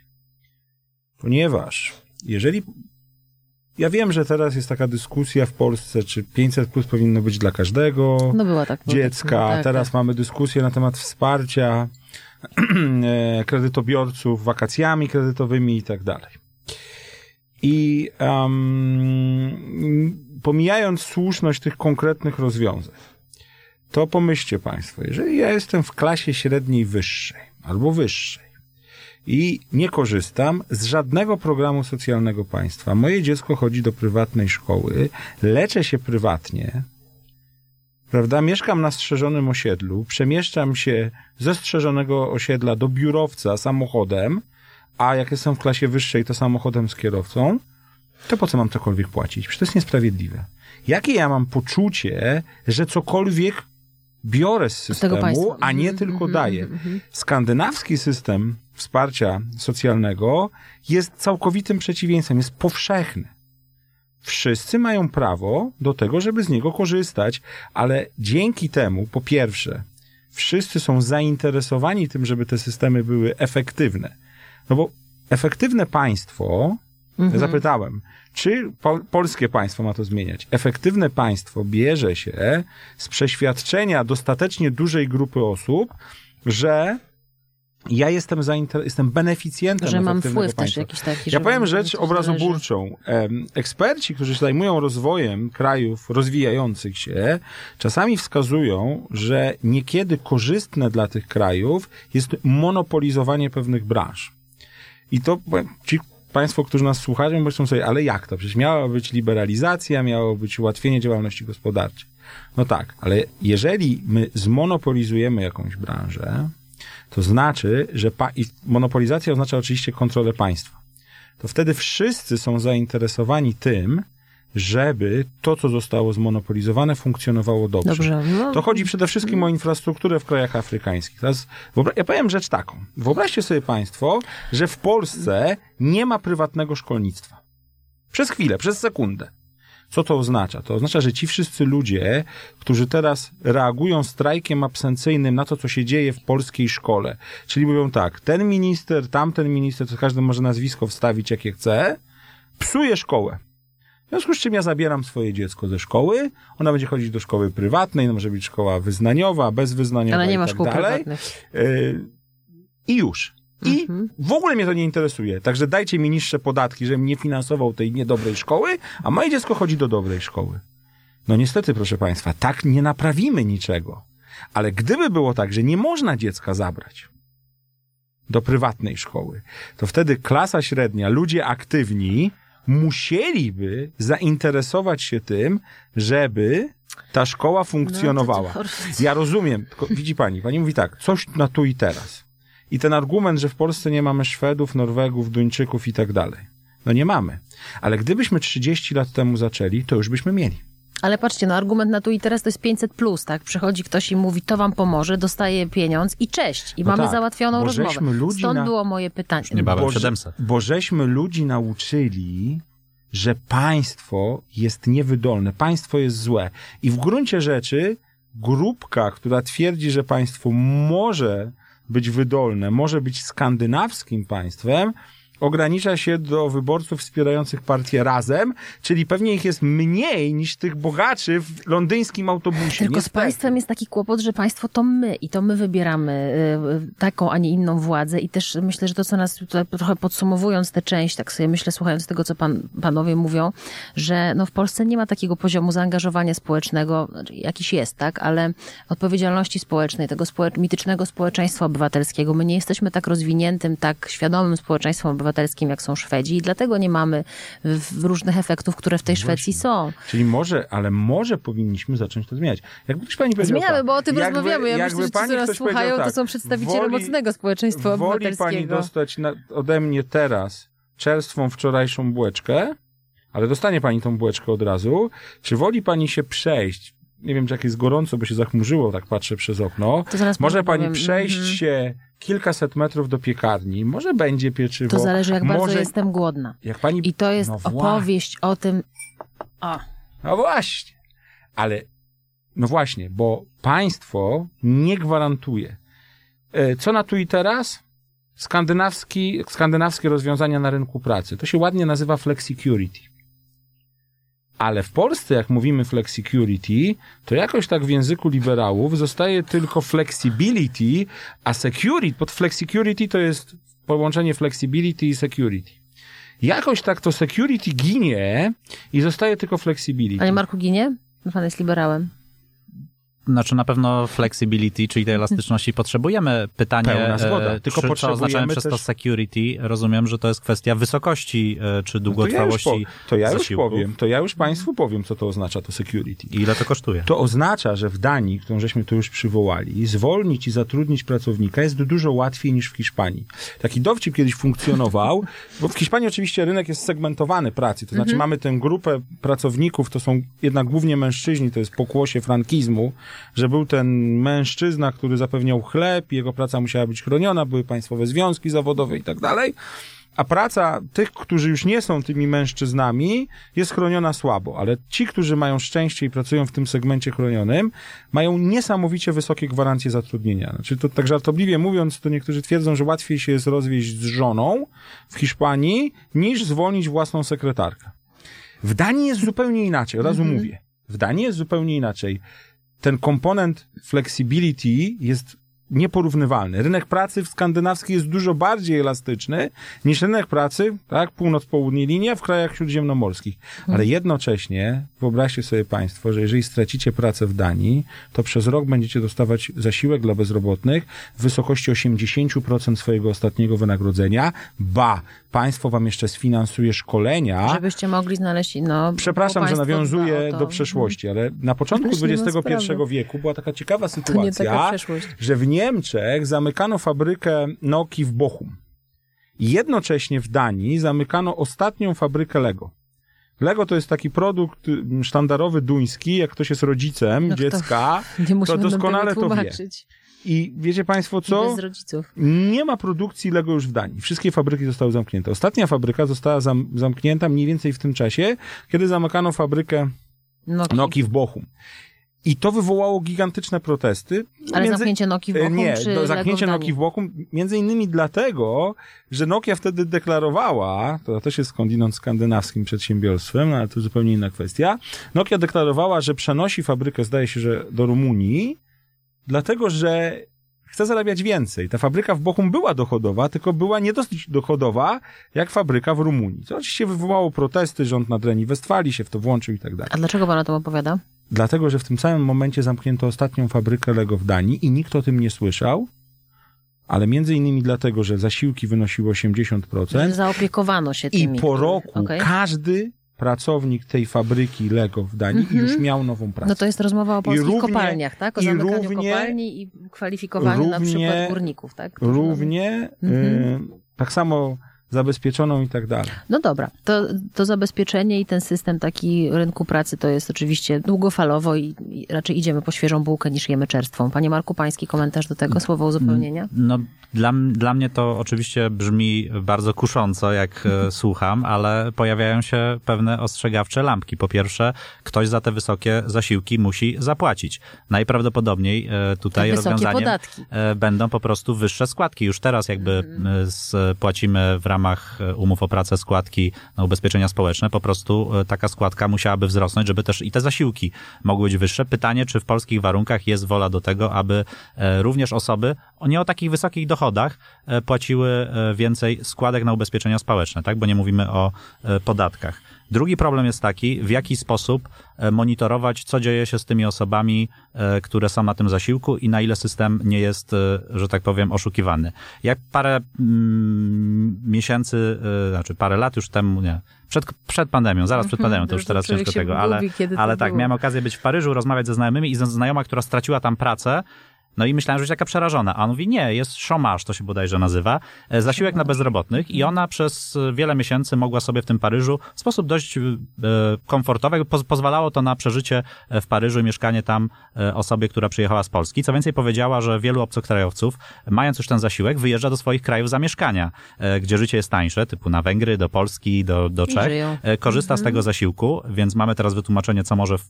Ponieważ jeżeli ja wiem, że teraz jest taka dyskusja w Polsce, czy 500 plus powinno być dla każdego No była tak. dziecka. tak, tak, Teraz tak. mamy dyskusję na temat wsparcia (clears throat) e, kredytobiorców wakacjami kredytowymi i tak dalej. I em, pomijając słuszność tych konkretnych rozwiązań, to pomyślcie Państwo, jeżeli ja jestem w klasie średniej wyższej albo wyższej i nie korzystam z żadnego programu socjalnego państwa, moje dziecko chodzi do prywatnej szkoły, leczę się prywatnie, prawda? Mieszkam na strzeżonym osiedlu, przemieszczam się ze strzeżonego osiedla do biurowca samochodem, a jak jestem w klasie wyższej, to samochodem z kierowcą, to po co mam cokolwiek płacić? Przecież to jest niesprawiedliwe. Jakie ja mam poczucie, że cokolwiek biorę z systemu, a nie Mhm, tylko mhm, daję. mhm. Skandynawski system wsparcia socjalnego jest całkowitym przeciwieństwem, jest powszechny. Wszyscy mają prawo do tego, żeby z niego korzystać, ale dzięki temu, po pierwsze, wszyscy są zainteresowani tym, żeby te systemy były efektywne. No bo efektywne państwo, Mhm. zapytałem, czy po, polskie państwo ma to zmieniać? Efektywne państwo bierze się z przeświadczenia dostatecznie dużej grupy osób, że ja jestem, zainter- jestem beneficjentem Że mam wpływ też państwa. jakiś taki. Ja powiem rzecz obrazoburczą. Eksperci, którzy się zajmują rozwojem krajów rozwijających się, czasami wskazują, że niekiedy korzystne dla tych krajów jest monopolizowanie pewnych branż. I to powiem ci Państwo, którzy nas słuchają, myślą sobie, ale jak to? Przecież miała być liberalizacja, miało być ułatwienie działalności gospodarczej. No tak, ale jeżeli my zmonopolizujemy jakąś branżę, to znaczy, że monopolizacja oznacza oczywiście kontrolę państwa. To wtedy wszyscy są zainteresowani tym, żeby to, co zostało zmonopolizowane, funkcjonowało dobrze. Dobrze. No, To chodzi przede wszystkim o infrastrukturę w krajach afrykańskich. Teraz ja powiem rzecz taką. Wyobraźcie sobie Państwo, że w Polsce nie ma prywatnego szkolnictwa. Przez chwilę, przez sekundę. Co to oznacza? To oznacza, że ci wszyscy ludzie, którzy teraz reagują strajkiem absencyjnym na to, co się dzieje w polskiej szkole, czyli mówią tak, ten minister, tamten minister, to każdy może nazwisko wstawić jakie chce, psuje szkołę. W związku z czym ja zabieram swoje dziecko ze szkoły, ona będzie chodzić do szkoły prywatnej, no może być szkoła wyznaniowa, bezwyznaniowa ale nie i ma tak szkół dalej. prywatnych. Y, I już. I Mhm. w ogóle mnie to nie interesuje. Także dajcie mi niższe podatki, żebym nie finansował tej niedobrej szkoły, a moje dziecko chodzi do dobrej szkoły. No niestety, proszę Państwa, tak nie naprawimy niczego. Ale gdyby było tak, że nie można dziecka zabrać do prywatnej szkoły, to wtedy klasa średnia, ludzie aktywni musieliby zainteresować się tym, żeby ta szkoła funkcjonowała. No, to- Ja rozumiem, tylko widzi pani, pani mówi tak, coś na tu i teraz. I ten argument, że w Polsce nie mamy Szwedów, Norwegów, Duńczyków i tak dalej. No nie mamy. Ale gdybyśmy 30 lat temu zaczęli, to już byśmy mieli. Ale patrzcie, no argument na tu i teraz to jest 500 plus, tak? Przychodzi ktoś i mówi, to wam pomoże, dostaje pieniądz i cześć. I No mamy tak, załatwioną bo rozmowę. żeśmy ludzi Stąd na- było moje pytanie. Niebawem Bo, 700. bo żeśmy ludzi nauczyli, że państwo jest niewydolne, państwo jest złe. I w gruncie rzeczy grupka, która twierdzi, że państwo może być wydolne, może być skandynawskim państwem, ogranicza się do wyborców wspierających partię razem, czyli pewnie ich jest mniej niż tych bogaczy w londyńskim autobusie. Tylko z Niestety. państwem jest taki kłopot, że państwo to my i to my wybieramy y, taką, a nie inną władzę i też myślę, że to, co nas tutaj trochę podsumowując tę część, tak sobie myślę, słuchając tego, co pan, panowie mówią, że no w Polsce nie ma takiego poziomu zaangażowania społecznego, znaczy jakiś jest, tak, ale odpowiedzialności społecznej, tego społecz- mitycznego społeczeństwa obywatelskiego. My nie jesteśmy tak rozwiniętym, tak świadomym społeczeństwem obywatelskim, jak są Szwedzi i dlatego nie mamy różnych efektów, które w tej Szwecji są. Czyli może, ale może powinniśmy zacząć to zmieniać. Jakby ktoś pani powiedział Zmieniamy, tak, bo o tym jakby- rozmawiamy. Ja myślę, że ci, pani co nas słuchają, powiedział to tak, są przedstawiciele woli- mocnego społeczeństwa Woli pani obywatelskiego. dostać na, ode mnie teraz czerstwą wczorajszą bułeczkę, ale dostanie pani tą bułeczkę od razu, czy woli pani się przejść, nie wiem, czy jak jest gorąco, bo się zachmurzyło, tak patrzę przez okno, może pani powiem. przejść Mhm. się kilkaset metrów do piekarni, może będzie pieczywo. To zależy, jak bardzo może, jestem głodna. Jak pani... I to jest No opowieść o tym... O, No właśnie. Ale, no właśnie, bo państwo nie gwarantuje. E, Co na tu i teraz? Skandynawski, skandynawskie rozwiązania na rynku pracy. To się ładnie nazywa flexicurity. Ale w Polsce, jak mówimy flexicurity, to jakoś tak w języku liberałów zostaje tylko flexibility, a security, pod flexicurity to jest połączenie flexibility i security. Jakoś tak to security ginie i zostaje tylko flexibility. Panie Marku Ginie? Pan jest liberałem. Znaczy na pewno flexibility, czyli tej elastyczności (laughs) potrzebujemy. Pytanie, Pełna zgoda. e, Tylko czy, potrzebujemy przez to też- security? Rozumiem, że to jest kwestia wysokości e, czy No to ja długotrwałości po, to ja już powiem, to ja już Państwu powiem, co to oznacza to security. I ile to kosztuje? To oznacza, że w Danii, którą żeśmy tu już przywołali, zwolnić i zatrudnić pracownika jest dużo łatwiej niż w Hiszpanii. Taki dowcip kiedyś funkcjonował, (laughs) bo w Hiszpanii oczywiście rynek jest segmentowany pracy, to znaczy mamy tę grupę pracowników, to są jednak głównie mężczyźni, to jest pokłosie frankizmu, że był ten mężczyzna, który zapewniał chleb, jego praca musiała być chroniona, były państwowe związki zawodowe i tak dalej. A praca tych, którzy już nie są tymi mężczyznami, jest chroniona słabo, ale ci, którzy mają szczęście i pracują w tym segmencie chronionym, mają niesamowicie wysokie gwarancje zatrudnienia. Znaczy, to tak żartobliwie mówiąc, to niektórzy twierdzą, że łatwiej się jest rozwieść z żoną w Hiszpanii, niż zwolnić własną sekretarkę. W Danii jest zupełnie inaczej, od razu mówię. W Danii jest zupełnie inaczej. Ten komponent flexibility jest nieporównywalny. Rynek pracy w skandynawski jest dużo bardziej elastyczny niż rynek pracy, tak, północ-południe linia w krajach śródziemnomorskich. Ale jednocześnie wyobraźcie sobie Państwo, że jeżeli stracicie pracę w Danii, to przez rok będziecie dostawać zasiłek dla bezrobotnych w wysokości 80% swojego ostatniego wynagrodzenia, ba, państwo wam jeszcze sfinansuje szkolenia. Żebyście mogli znaleźć, no... Przepraszam, że nawiązuję to. do przeszłości, ale na początku Ależ nie ma XXI wieku była taka ciekawa To sytuacja, taka że w Niemczech zamykano fabrykę Nokii w Bochum. I jednocześnie w Danii zamykano ostatnią fabrykę Lego. Lego to jest taki produkt y, sztandarowy duński, jak ktoś jest rodzicem No dziecka, musimy nam doskonale to wie. I wiecie państwo Co? Bez rodziców. Nie ma produkcji Lego już w Danii. Wszystkie fabryki zostały zamknięte. Ostatnia fabryka została zam zamknięta mniej więcej w tym czasie, kiedy zamykano fabrykę Noki. Noki w Bochum. I to wywołało gigantyczne protesty. Ale Między- zamknięcie Noki w E, Bochum, Nie, czy zamknięcie? Noki w Bochum, między innymi dlatego, że Nokia wtedy deklarowała, to też jest skądinąd skandynawskim przedsiębiorstwem, ale to zupełnie inna kwestia, Nokia deklarowała, że przenosi fabrykę, zdaje się, że do Rumunii, dlatego, że chce zarabiać więcej. Ta fabryka w Bochum była dochodowa, tylko była nie dosyć dochodowa, jak fabryka w Rumunii. To oczywiście wywołało protesty, rząd na Dreni Westfalii się w to włączył i tak dalej. A dlaczego pan o tym opowiada? Dlatego, że w tym samym momencie zamknięto ostatnią fabrykę Lego w Danii i nikt o tym nie słyszał, ale między innymi dlatego, że zasiłki wynosiły 80% Że zaopiekowano się i tymi. po roku Okej. każdy pracownik tej fabryki Lego w Danii Mhm. już miał nową pracę. No to jest rozmowa o polskich równie- kopalniach, tak? O i zamykaniu równie- kopalni i kwalifikowaniu na równie- przykład górników, tak? Równie, Mhm. y, tak samo zabezpieczoną i tak dalej. No dobra, to, to zabezpieczenie i ten system taki rynku pracy to jest oczywiście długofalowo i, i raczej idziemy po świeżą bułkę niż jemy czerstwą. Panie Marku, pański komentarz do tego, słowo uzupełnienia? No, dla, dla mnie to oczywiście brzmi bardzo kusząco, jak e, słucham, ale pojawiają się pewne ostrzegawcze lampki. Po pierwsze, ktoś za te wysokie zasiłki musi zapłacić. Najprawdopodobniej e, tutaj rozwiązaniem podatki. e, będą po prostu wyższe składki. Już teraz jakby e, z, płacimy w ramach e, umów o pracę składki na ubezpieczenia społeczne. Po prostu e, taka składka musiałaby wzrosnąć, żeby też i te zasiłki mogły być wyższe. Pytanie, czy w polskich warunkach jest wola do tego, aby e, również osoby o nie o takich wysokich dochodach płaciły więcej składek na ubezpieczenia społeczne, tak? Bo nie mówimy o podatkach. Drugi problem jest taki, w jaki sposób e, monitorować, co dzieje się z tymi osobami, e, które są na tym zasiłku i na ile system nie jest, e, że tak powiem, oszukiwany. Jak parę mm, miesięcy, znaczy parę lat już temu, nie, przed, przed pandemią, zaraz przed pandemią, to już teraz ciężko tego, ale, gubi, ale tak, było. miałem okazję być w Paryżu, rozmawiać ze znajomymi i ze znajoma, która straciła tam pracę, no i myślałem, że jest taka przerażona. A on mówi, nie, jest chômage, to się bodajże nazywa, e, zasiłek na bezrobotnych i ona przez e, wiele miesięcy mogła sobie w tym Paryżu w sposób dość e, komfortowy, poz, pozwalało to na przeżycie w Paryżu i mieszkanie tam osobie, która przyjechała z Polski. Co więcej powiedziała, że wielu obcokrajowców, mając już ten zasiłek, wyjeżdża do swoich krajów zamieszkania, gdzie życie jest tańsze, typu na Węgry, do Polski, do, do Czech. Korzysta z tego zasiłku, więc mamy teraz wytłumaczenie, co może w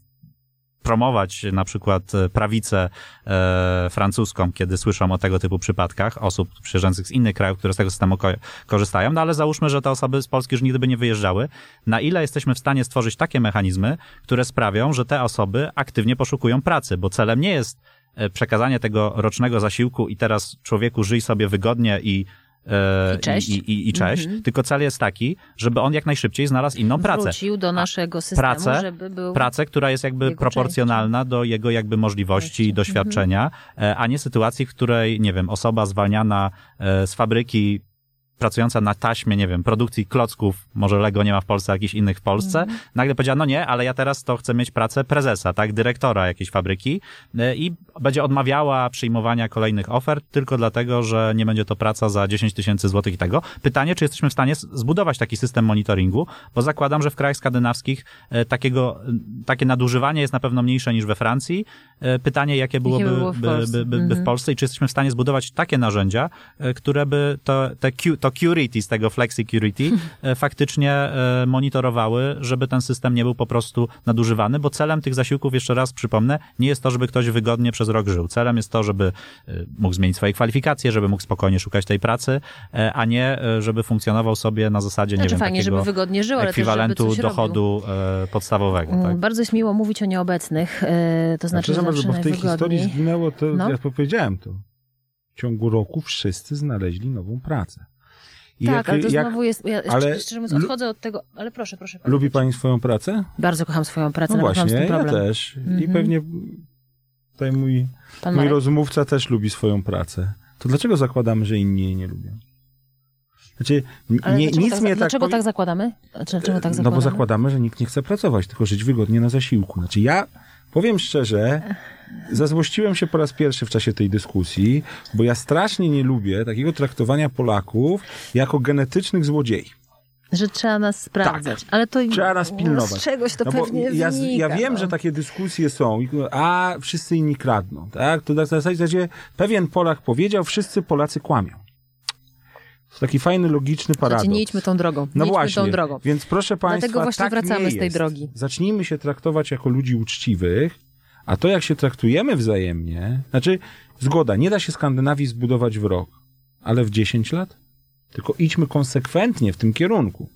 promować na przykład e, prawicę e, francuską, kiedy słyszą o tego typu przypadkach osób przyjeżdżających z innych krajów, które z tego systemu ko- korzystają, no ale załóżmy, że te osoby z Polski już nigdy by nie wyjeżdżały. Na ile jesteśmy w stanie stworzyć takie mechanizmy, które sprawią, że te osoby aktywnie poszukują pracy, bo celem nie jest e, przekazanie tego rocznego zasiłku i teraz człowieku żyj sobie wygodnie i I cześć. I, i, i cześć, Mhm. tylko cel jest taki, żeby on jak najszybciej znalazł inną pracę Wrócił do naszego systemu, pracę, żeby był... pracę, która jest jakby proporcjonalna do jego jakby możliwości i Części. doświadczenia, e, a nie sytuacji, w której, nie wiem, osoba zwalniana e, z fabryki pracująca na taśmie, nie wiem, produkcji klocków, może Lego nie ma w Polsce, jakichś innych w Polsce, Mhm. nagle powiedziała, no nie, ale ja teraz to chcę mieć pracę prezesa, tak, dyrektora jakiejś fabryki e, i będzie odmawiała przyjmowania kolejnych ofert tylko dlatego, że nie będzie to praca za 10 tysięcy złotych i tego. Pytanie, czy jesteśmy w stanie zbudować taki system monitoringu, bo zakładam, że w krajach skandynawskich e, takiego, takie nadużywanie jest na pewno mniejsze niż we Francji. E, Pytanie, jakie byłoby by było w by, Polsce? by, by, by w Mhm. Polsce i czy jesteśmy w stanie zbudować takie narzędzia, e, które by to, te, to security z tego flexicurity (laughs) e, faktycznie monitorowały, żeby ten system nie był po prostu nadużywany, bo celem tych zasiłków, jeszcze raz przypomnę, nie jest to, żeby ktoś wygodnie przez rok żył. Celem jest to, żeby mógł zmienić swoje kwalifikacje, żeby mógł spokojnie szukać tej pracy, a nie żeby funkcjonował sobie na zasadzie, nie Znaczy wiem, fajnie, takiego żeby wygodnie żył, ale też żeby ekwiwalentu coś robił. dochodu e, podstawowego. Mm, Tak? Bardzo jest miło mówić o nieobecnych, to znaczy Przepraszam zawsze bardzo, bo w tej historii zginęło to, No. ja powiedziałem to. W ciągu roku wszyscy znaleźli nową pracę. I Tak, ale to jak znowu jest, ja ale szczerze mówiąc odchodzę od tego, ale proszę, proszę. panie lubi pani swoją pracę? Bardzo kocham swoją pracę, No nawet mam z właśnie, tym ja też. I Mhm. pewnie tutaj mój, mój rozmówca też lubi swoją pracę. To dlaczego zakładamy, że inni jej nie lubią? Znaczy, Ale nie, nic tak, mnie dlaczego tak... tak zakładamy? Dlaczego tak zakładamy? No bo zakładamy, że nikt nie chce pracować, tylko żyć wygodnie na zasiłku. Znaczy ja powiem szczerze, zazłościłem się po raz pierwszy w czasie tej dyskusji, bo ja strasznie nie lubię takiego traktowania Polaków jako genetycznych złodziei. Że trzeba nas sprawdzać. Ale to Tak. Trzeba nas pilnować. Z czegoś to No pewnie ja, wynika. ja wiem, no. że takie dyskusje są, a wszyscy inni kradną, tak? To na zasadzie pewien Polak powiedział, wszyscy Polacy kłamią. To taki fajny, logiczny paradoks. Słuchajcie, nie idźmy tą drogą. No idźmy właśnie, tą drogą. więc proszę Państwa, Dlatego właśnie tak wracamy z tej drogi. Zacznijmy się traktować jako ludzi uczciwych, a to jak się traktujemy wzajemnie, znaczy zgoda, nie da się Skandynawii zbudować w rok, ale w 10 lat? Tylko idźmy konsekwentnie w tym kierunku.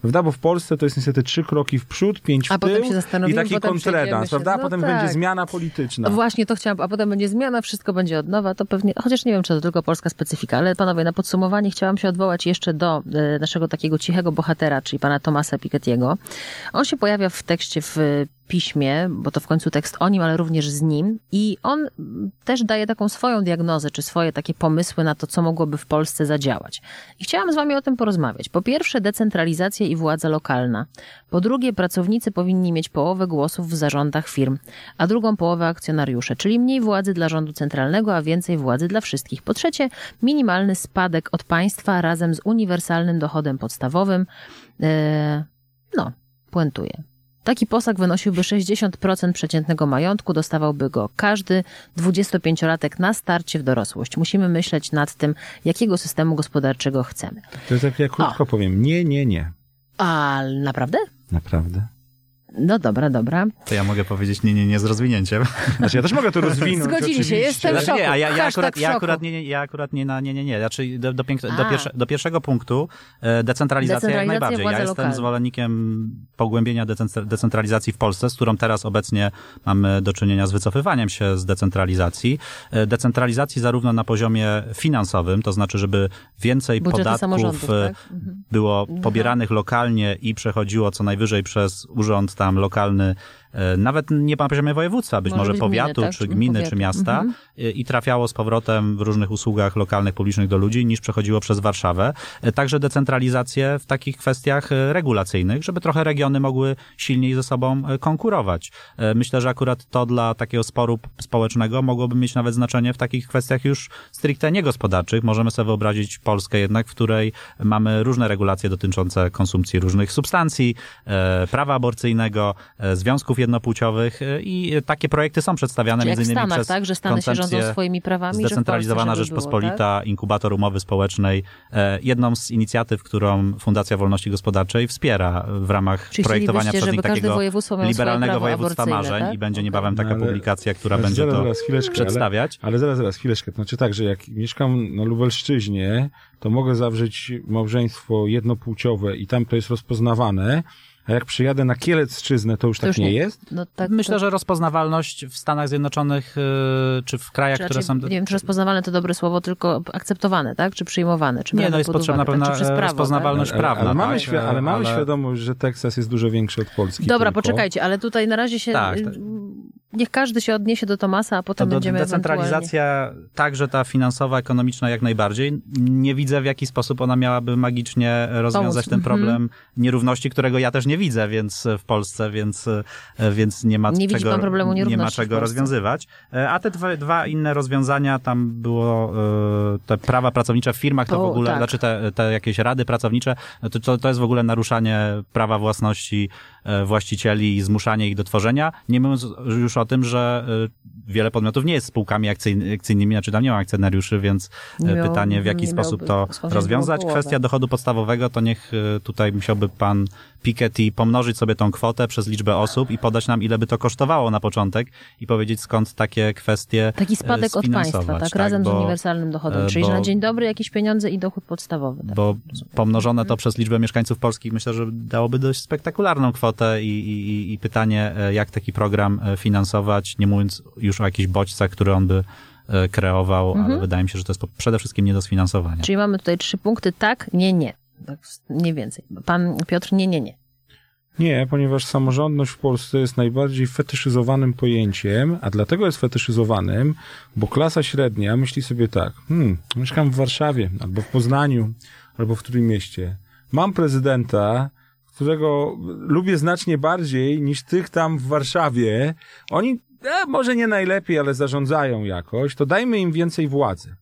Prawda? Bo w Polsce to jest niestety trzy kroki w przód, pięć w A tył potem się i taki kontredans, prawda? A No potem tak. będzie zmiana polityczna. No właśnie, to chciałam, a potem będzie zmiana, wszystko będzie od nowa, to pewnie, chociaż nie wiem, czy to tylko polska specyfika, ale panowie, na podsumowanie chciałam się odwołać jeszcze do e, naszego takiego cichego bohatera, czyli pana Tomasa Piketty'ego. On się pojawia w tekście w piśmie, bo to w końcu tekst o nim, ale również z nim i on też daje taką swoją diagnozę, czy swoje takie pomysły na to, co mogłoby w Polsce zadziałać. I chciałam z wami o tym porozmawiać. Po pierwsze, decentralizacja i władza lokalna. Po drugie, pracownicy powinni mieć połowę głosów w zarządach firm, a drugą połowę akcjonariusze, czyli mniej władzy dla rządu centralnego, a więcej władzy dla wszystkich. Po trzecie, minimalny spadek od państwa razem z uniwersalnym dochodem podstawowym. Eee, no, puentuję. Taki posag wynosiłby 60% przeciętnego majątku, dostawałby go każdy 25-latek na starcie w dorosłość. Musimy myśleć nad tym, jakiego systemu gospodarczego chcemy. To jest tak, ja krótko powiem, nie, nie, nie. A naprawdę? Naprawdę. No dobra, dobra. To ja mogę powiedzieć nie, nie, nie z rozwinięciem. (laughs) Znaczy ja też mogę to rozwinąć Zgodzili się, jestem w Znaczy, szoku. nie, a ja, ja, akurat, w ja akurat nie, nie, ja akurat nie na nie, nie, nie. Znaczy do, do, pięk- do, A. pierwsze, do pierwszego punktu e, decentralizacja jak najbardziej. Ja jestem lokalna. zwolennikiem pogłębienia decentr- decentralizacji w Polsce, z którą teraz obecnie mamy do czynienia z wycofywaniem się z decentralizacji. E, Decentralizacji zarówno na poziomie finansowym, to znaczy, żeby więcej Budżety podatków e, tak? Mhm. było pobieranych lokalnie i przechodziło co najwyżej przez urząd tam lokalny, e, nawet nie na poziomie województwa, być Może może być gminy, powiatu, tak? czy gminy, powiatu. czy miasta Mhm. e, i trafiało z powrotem w różnych usługach lokalnych, publicznych do ludzi, niż przechodziło przez Warszawę. E, Także decentralizację w takich kwestiach e, regulacyjnych, żeby trochę regiony mogły silniej ze sobą e, konkurować. E, Myślę, że akurat to dla takiego sporu społecznego mogłoby mieć nawet znaczenie w takich kwestiach już stricte niegospodarczych. Możemy sobie wyobrazić Polskę jednak, w której mamy różne regulacje dotyczące konsumpcji różnych substancji, e, prawa aborcyjnego, e, związków jednopłciowych e, i takie projekty są przedstawiane Czyli między innymi Stanach, przez tak? Że Stany się rządzą swoimi prawami, że Polsce, Zdecentralizowana żeby Rzeczpospolita, Było, tak? inkubator umowy społecznej. E, Jedną z inicjatyw, którą Fundacja Wolności Gospodarczej wspiera w ramach Czyli projektowania przez nich takiego liberalnego województwa marzeń tak? i będzie niebawem taka No, ale- publikacja, która Ale będzie zaraz, to zaraz, chwileczkę, przedstawiać. Ale, ale zaraz, zaraz, chwileczkę. Znaczy tak, że jak mieszkam na Lubelszczyźnie, to mogę zawrzeć małżeństwo jednopłciowe i tam to jest rozpoznawane, a jak przyjadę na Kielecczyznę, to już To tak już nie nie. jest? No, tak, Myślę, to, że rozpoznawalność w Stanach Zjednoczonych y, czy w krajach, czy które są... Nie wiem, czy rozpoznawane to dobre słowo, tylko akceptowane, tak? Czy przyjmowane? Czy Nie, no jest potrzebna uwagę, pewna tak? Przez e, prawo, rozpoznawalność Ale, prawna. ale, mamy, tak? świ- ale mamy Ale- świadomość, że Teksas jest dużo większy od Polski. Dobra, tylko. poczekajcie, ale tutaj na razie się... Tak, y, tak. Niech każdy się odniesie do Tomasa, a To potem do, będziemy decentralizacja, także ta finansowa, ekonomiczna jak najbardziej. Nie widzę w jaki sposób ona miałaby magicznie rozwiązać Pomóc. ten problem nierówności, którego ja też nie widzę więc w Polsce, więc, e, więc nie ma Nie czego, problemu nie ma czego rozwiązywać. E, A te dwa, dwa inne rozwiązania, tam było e, te prawa pracownicze w firmach, to To w ogóle, tak. znaczy te, te jakieś rady pracownicze, to, to, to jest w ogóle naruszanie prawa własności e, właścicieli i zmuszanie ich do tworzenia. Nie mówiąc już o tym, że e, wiele podmiotów nie jest spółkami akcyjny- akcyjnymi, znaczy tam nie ma akcjonariuszy, więc Nie e, pytanie, w jaki sposób to rozwiązać. Kwestia dochodu podstawowego, to niech e, tutaj musiałby pan Piketty pomnożyć sobie tą kwotę przez liczbę osób i podać nam, ile by to kosztowało na początek i powiedzieć, skąd takie kwestie Taki e, spadek od państwa, sfinansować, tak? Razem z bo- uniwersalnym dochodem. e, Czyli, że bo- na dzień dobry jakieś pieniądze i dochód podstawowy. Tak? bo pomnożone to przez liczbę mieszkańców Polski myślę, że dałoby dość spektakularną kwotę i, i, i pytanie, e, jak taki program e, finansować, nie mówiąc już o jakichś bodźcach, które on by e, kreował, ale wydaje mi się, że to jest przede wszystkim nie do sfinansowania. Czyli mamy tutaj trzy punkty, tak, nie, nie. Tak, mniej więcej. Pan Piotr, nie, nie, nie. Nie, ponieważ samorządność w Polsce jest najbardziej fetyszyzowanym pojęciem, a dlatego jest fetyszyzowanym, bo klasa średnia myśli sobie tak, hmm, mieszkam w Warszawie albo w Poznaniu, albo w Trójmieście. Mam prezydenta, którego lubię znacznie bardziej niż tych tam w Warszawie. Oni e, może nie najlepiej, ale zarządzają jakoś, to dajmy im więcej władzy.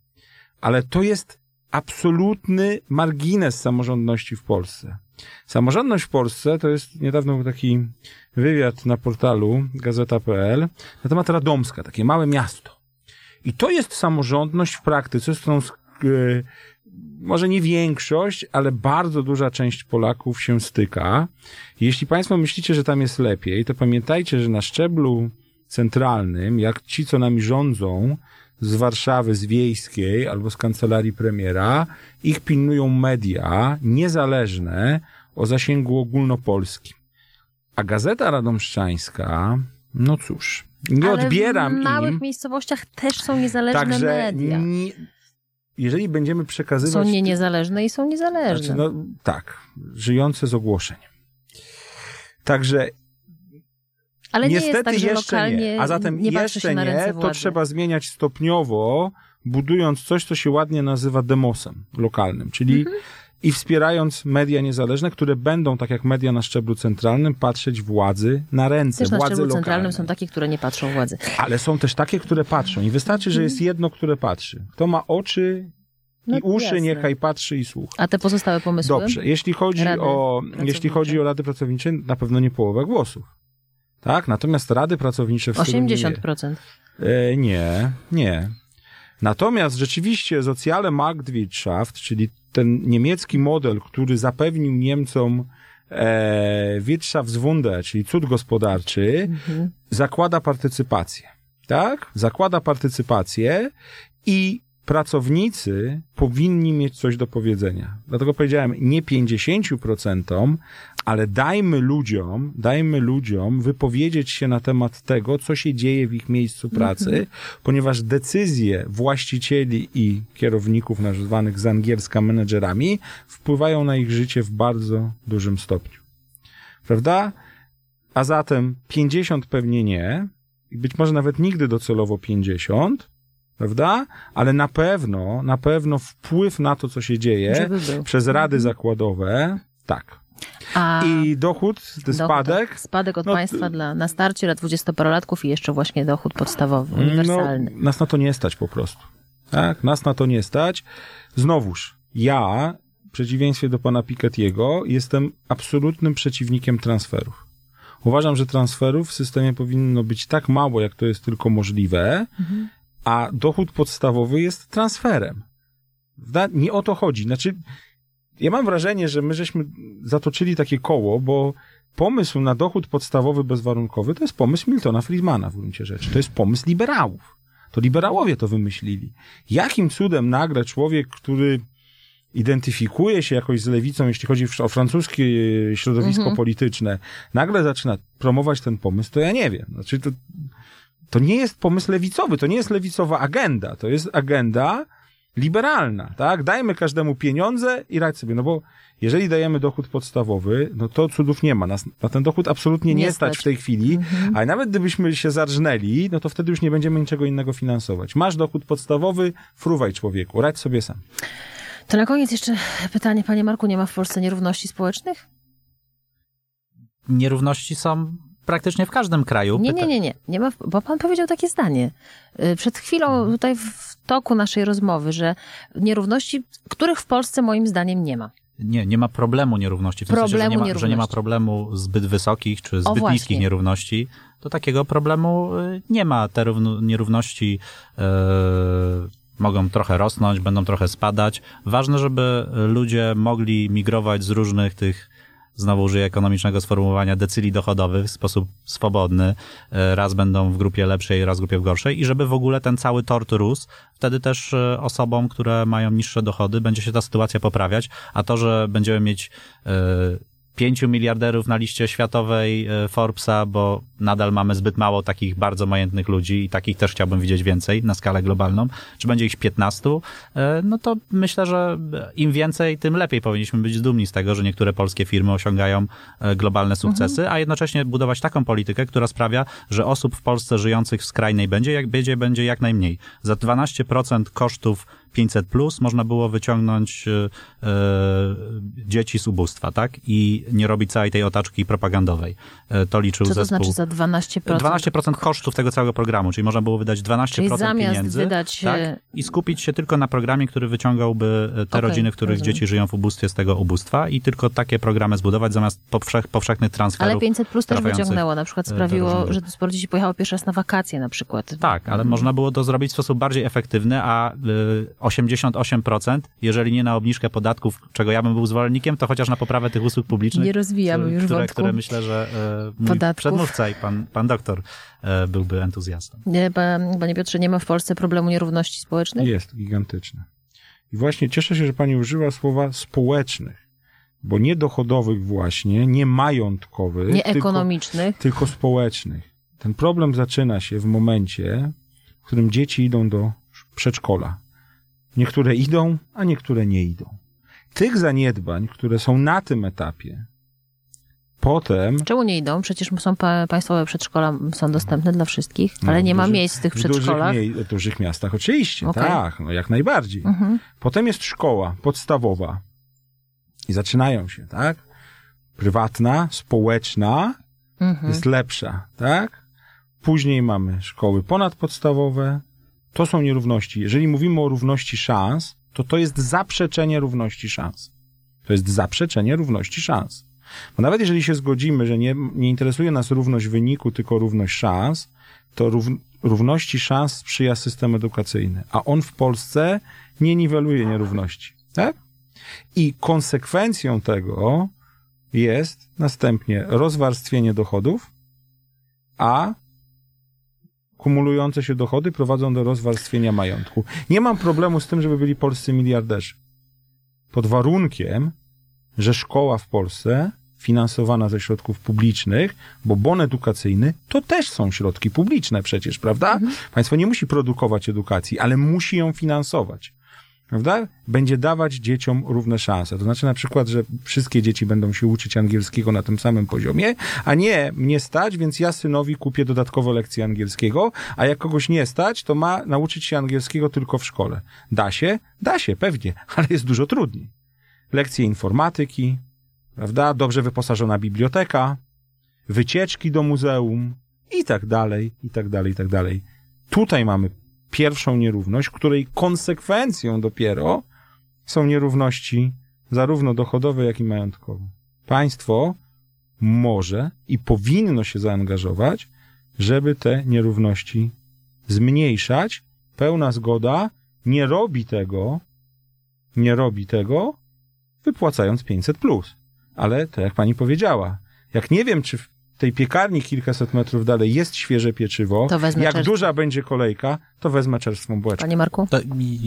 Ale to jest absolutny margines samorządności w Polsce. Samorządność w Polsce to jest niedawno był taki wywiad na portalu gazeta.pl na temat Radomska, takie małe miasto. I to jest samorządność w praktyce, z którą yy, może nie większość, ale bardzo duża część Polaków się styka. Jeśli Państwo myślicie, że tam jest lepiej, to pamiętajcie, że na szczeblu centralnym, jak ci, co nami rządzą, z Warszawy, z Wiejskiej albo z kancelarii premiera, ich pilnują media niezależne o zasięgu ogólnopolskim. A Gazeta Radomszczańska, no cóż, nie Ale odbieram w małych im. miejscowościach też są niezależne Także media. nie, jeżeli będziemy przekazywać. Są nie niezależne i są niezależne. Znaczy, no, tak, żyjące z ogłoszeń. Także Ale nie niestety jest tak, jeszcze nie. A zatem nie jeszcze nie, to trzeba zmieniać stopniowo, budując coś, co się ładnie nazywa demosem lokalnym, czyli Mhm. I wspierając media niezależne, które będą, tak jak media na szczeblu centralnym, patrzeć władzy na ręce, Też na władzy szczeblu lokalnej. centralnym są takie, które nie patrzą władzy. Ale są też takie, które patrzą. I wystarczy, że jest jedno, które patrzy. Kto ma oczy No i uszy, jasne. niechaj patrzy i słucha. A te pozostałe pomysły? Dobrze, jeśli chodzi Rady o, jeśli chodzi o rady pracownicze, na pewno nie połowa głosów. Tak? Natomiast rady pracownicze w Soluninie- 80%. E, nie, nie. Natomiast rzeczywiście socjale Marktwirtschaft, czyli ten niemiecki model, który zapewnił Niemcom e, Wirtschaftswunder, czyli cud gospodarczy, Mhm. zakłada partycypację. Tak? Zakłada partycypację i pracownicy powinni mieć coś do powiedzenia. Dlatego powiedziałem nie 50%, ale dajmy ludziom, dajmy ludziom wypowiedzieć się na temat tego, co się dzieje w ich miejscu pracy, ponieważ decyzje właścicieli i kierowników nazwanych z angielska menedżerami wpływają na ich życie w bardzo dużym stopniu. Prawda? A zatem 50 pewnie nie, być może nawet nigdy docelowo 50, prawda? Ale na pewno, na pewno wpływ na to, co się dzieje przez rady zakładowe, tak. A I dochód, dochód, spadek, tak, spadek od no, państwa dla, na starcie dla dwudziestoparolatków i jeszcze właśnie dochód podstawowy, uniwersalny. No, nas na to nie stać po prostu. Tak? Nas na to nie stać. Znowuż, ja, w przeciwieństwie do pana Piketty'ego, jestem absolutnym przeciwnikiem transferów. Uważam, że transferów w systemie powinno być tak mało, jak to jest tylko możliwe, a dochód podstawowy jest transferem. Nie o to chodzi. Znaczy, ja mam wrażenie, że my żeśmy zatoczyli takie koło, bo pomysł na dochód podstawowy bezwarunkowy to jest pomysł Miltona Friedmana w gruncie rzeczy. To jest pomysł liberałów. To liberałowie to wymyślili. Jakim cudem nagle człowiek, który identyfikuje się jakoś z lewicą, jeśli chodzi o francuskie środowisko Mhm. polityczne, nagle zaczyna promować ten pomysł, to ja nie wiem. Znaczy to, to nie jest pomysł lewicowy, to nie jest lewicowa agenda, to jest agenda liberalna, tak? Dajmy każdemu pieniądze i radź sobie, no bo jeżeli dajemy dochód podstawowy, no to cudów nie ma. Nas na ten dochód absolutnie nie, Nie stać stać. w tej chwili, ale nawet gdybyśmy się zarżnęli, no to wtedy już nie będziemy niczego innego finansować. Masz dochód podstawowy, fruwaj człowieku, radź sobie sam. To na koniec jeszcze pytanie, panie Marku, nie ma w Polsce nierówności społecznych? Nierówności są praktycznie w każdym kraju. Nie, nie, nie, nie. nie ma, bo pan powiedział takie zdanie. Y, Przed chwilą tutaj w toku naszej rozmowy, że nierówności, których w Polsce moim zdaniem nie ma. Nie, nie ma problemu nierówności. W tym sensie, że Problemu nie, ma, że nie ma problemu zbyt wysokich czy zbyt właśnie. niskich nierówności. To takiego problemu y, nie ma. Te równo, nierówności e, mogą trochę rosnąć, będą trochę spadać. Ważne, żeby ludzie mogli migrować z różnych tych znowu użyję ekonomicznego sformułowania, decyli dochodowych w sposób swobodny. E, Raz będą w grupie lepszej, raz w grupie gorszej i żeby w ogóle ten cały tort rósł, wtedy też e, osobom, które mają niższe dochody, będzie się ta sytuacja poprawiać, a to, że będziemy mieć e, pięciu miliarderów na liście światowej e, Forbesa, bo nadal mamy zbyt mało takich bardzo majętnych ludzi i takich też chciałbym widzieć więcej na skalę globalną, czy będzie ich 15, e, no to myślę, że im więcej, tym lepiej powinniśmy być dumni z tego, że niektóre polskie firmy osiągają e, globalne sukcesy, a jednocześnie budować taką politykę, która sprawia, że osób w Polsce żyjących w skrajnej będzie, jak będzie, będzie jak najmniej. Za 12% kosztów 500 plus można było wyciągnąć e, e, dzieci z ubóstwa, tak? I nie robić całej tej otaczki propagandowej. E, to liczył Co to zespół. znaczy za 12%? 12% kosztów tego całego programu, czyli można było wydać 12% Czyli zamiast pieniędzy wydać, tak, e, i skupić się tylko na programie, który wyciągałby e, te Okej, rodziny, których rozumiem. dzieci żyją w ubóstwie z tego ubóstwa i tylko takie programy zbudować zamiast powszech, powszechnych transferów. Ale 500 plus też wyciągnęło, na przykład sprawiło, że sporo dzieci pojechało pierwszy raz na wakacje na przykład. Tak, ale można było to zrobić w sposób bardziej efektywny, a y, 88%, jeżeli nie na obniżkę podatków, czego ja bym był zwolennikiem, to chociaż na poprawę tych usług publicznych. Nie rozwijamy które, już które, wątku które myślę, że e, mój podatków. przedmówca i pan, pan doktor e, byłby entuzjastą. Nie, pa- Panie Piotrze, nie ma w Polsce problemu nierówności społecznej? Jest gigantyczne. I właśnie cieszę się, że pani używa słowa społecznych, bo nie dochodowych właśnie, nie majątkowych, Nie tylko, ekonomicznych? tylko społecznych. Ten problem zaczyna się w momencie, w którym dzieci idą do przedszkola. Niektóre idą, a niektóre nie idą. Tych zaniedbań, które są na tym etapie, potem Czemu nie idą? Przecież są pa- państwowe przedszkola, są dostępne dla wszystkich, No, ale nie w ma dużych- miejsc w tych w dużych, przedszkolach. mie- w dużych miastach oczywiście, Okej. tak, no jak najbardziej. Mhm. Potem jest szkoła podstawowa. I zaczynają się, tak? Prywatna, społeczna Mhm. jest lepsza, tak? Później mamy szkoły ponadpodstawowe. To są nierówności. Jeżeli mówimy o równości szans, to to jest zaprzeczenie równości szans. To jest zaprzeczenie równości szans. Bo nawet jeżeli się zgodzimy, że nie, nie interesuje nas równość wyniku, tylko równość szans, to rów, równości szans sprzyja system edukacyjny, a on w Polsce nie niweluje nierówności. Tak? I konsekwencją tego jest następnie rozwarstwienie dochodów, a kumulujące się dochody prowadzą do rozwarstwienia majątku. Nie mam problemu z tym, żeby byli polscy miliarderzy. Pod warunkiem, że szkoła w Polsce finansowana ze środków publicznych, bo bon edukacyjny to też są środki publiczne przecież, prawda? Państwo nie musi produkować edukacji, ale musi ją finansować. Prawda? Będzie dawać dzieciom równe szanse. To znaczy na przykład, że wszystkie dzieci będą się uczyć angielskiego na tym samym poziomie, a nie mnie stać, więc ja synowi kupię dodatkowe lekcje angielskiego, a jak kogoś nie stać, to ma nauczyć się angielskiego tylko w szkole. Da się? Da się, pewnie, (laughs) ale jest dużo trudniej. Lekcje informatyki, prawda? Dobrze wyposażona biblioteka, wycieczki do muzeum i tak dalej, i tak dalej, i tak dalej. Tutaj mamy pierwszą nierówność, której konsekwencją dopiero są nierówności zarówno dochodowe, jak i majątkowe. Państwo może i powinno się zaangażować, żeby te nierówności zmniejszać. Pełna zgoda nie robi tego, nie robi tego, wypłacając 500 plus. Ale tak jak pani powiedziała, jak nie wiem, czy w tej piekarni kilkaset metrów dalej jest świeże pieczywo, To wezmę jak czerstwo. duża będzie kolejka, to wezmę czerstwą bułeczkę. Panie Marku? To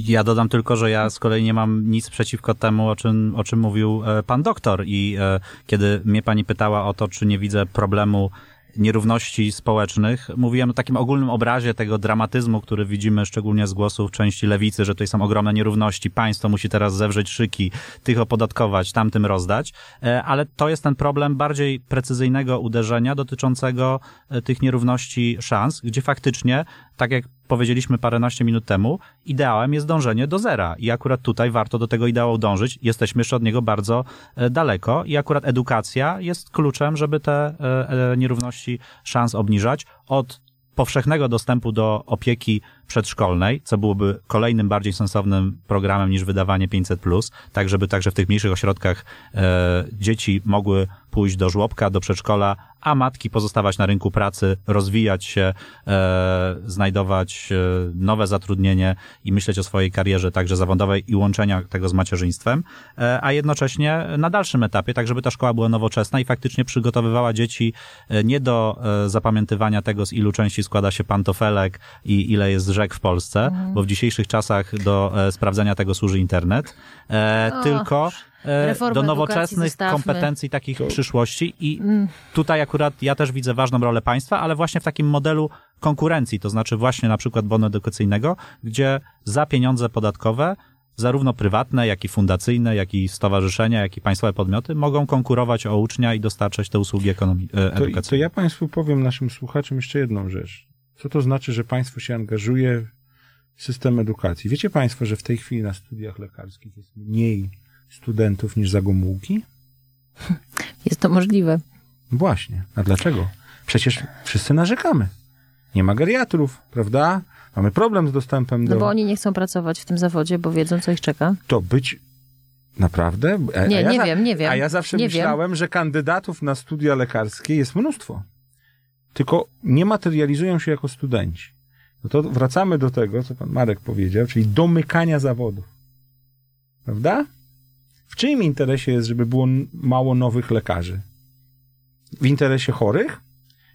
ja dodam tylko, że ja z kolei nie mam nic przeciwko temu, o czym, o czym mówił e, pan doktor. I e, kiedy mnie pani pytała o to, czy nie widzę problemu nierówności społecznych, mówiłem o takim ogólnym obrazie tego dramatyzmu, który widzimy szczególnie z głosów części lewicy, że tutaj są ogromne nierówności, państwo musi teraz zewrzeć szyki, tych opodatkować, tamtym rozdać, E, ale to jest ten problem bardziej precyzyjnego uderzenia dotyczącego e, tych nierówności szans, gdzie faktycznie, tak jak powiedzieliśmy paręnaście minut temu, ideałem jest dążenie do zera i akurat tutaj warto do tego ideału dążyć. Jesteśmy jeszcze od niego bardzo e, daleko i akurat edukacja jest kluczem, żeby te e, e, nierówności szans obniżać od powszechnego dostępu do opieki przedszkolnej, co byłoby kolejnym bardziej sensownym programem niż wydawanie 500+, tak żeby także w tych mniejszych ośrodkach e, dzieci mogły pójść do żłobka, do przedszkola, a matki pozostawać na rynku pracy, rozwijać się, e, znajdować e, nowe zatrudnienie i myśleć o swojej karierze także zawodowej i łączenia tego z macierzyństwem, e, a jednocześnie na dalszym etapie, tak żeby ta szkoła była nowoczesna i faktycznie przygotowywała dzieci e, nie do e, zapamiętywania tego, z ilu części składa się pantofelek i ile jest rzek w Polsce, bo w dzisiejszych czasach do sprawdzenia tego służy internet, e, tylko reformę do nowoczesnych kompetencji takich przyszłości i Mm. tutaj akurat ja też widzę ważną rolę państwa, ale właśnie w takim modelu konkurencji, to znaczy właśnie na przykład bonu edukacyjnego, gdzie za pieniądze podatkowe zarówno prywatne, jak i fundacyjne, jak i stowarzyszenia, jak i państwowe podmioty mogą konkurować o ucznia i dostarczać te usługi ekonomii, e, To, to edukacyjne. ja Państwu powiem, naszym słuchaczom, jeszcze jedną rzecz. Co to znaczy, że państwo się angażuje system edukacji. Wiecie Państwo, że w tej chwili na studiach lekarskich jest mniej studentów niż za Gomułki? Jest to możliwe. Właśnie. A dlaczego? Przecież wszyscy narzekamy. Nie ma geriatrów, prawda? Mamy problem z dostępem do... No bo oni nie chcą pracować w tym zawodzie, bo wiedzą, co ich czeka. To być... Naprawdę? A, Nie, a ja nie za- wiem, nie wiem. A ja zawsze Nie myślałem, że kandydatów na studia lekarskie jest mnóstwo. Tylko nie materializują się jako studenci. No to wracamy do tego, co pan Marek powiedział, czyli domykania zawodów. Prawda? W czyim interesie jest, żeby było mało nowych lekarzy? W interesie chorych?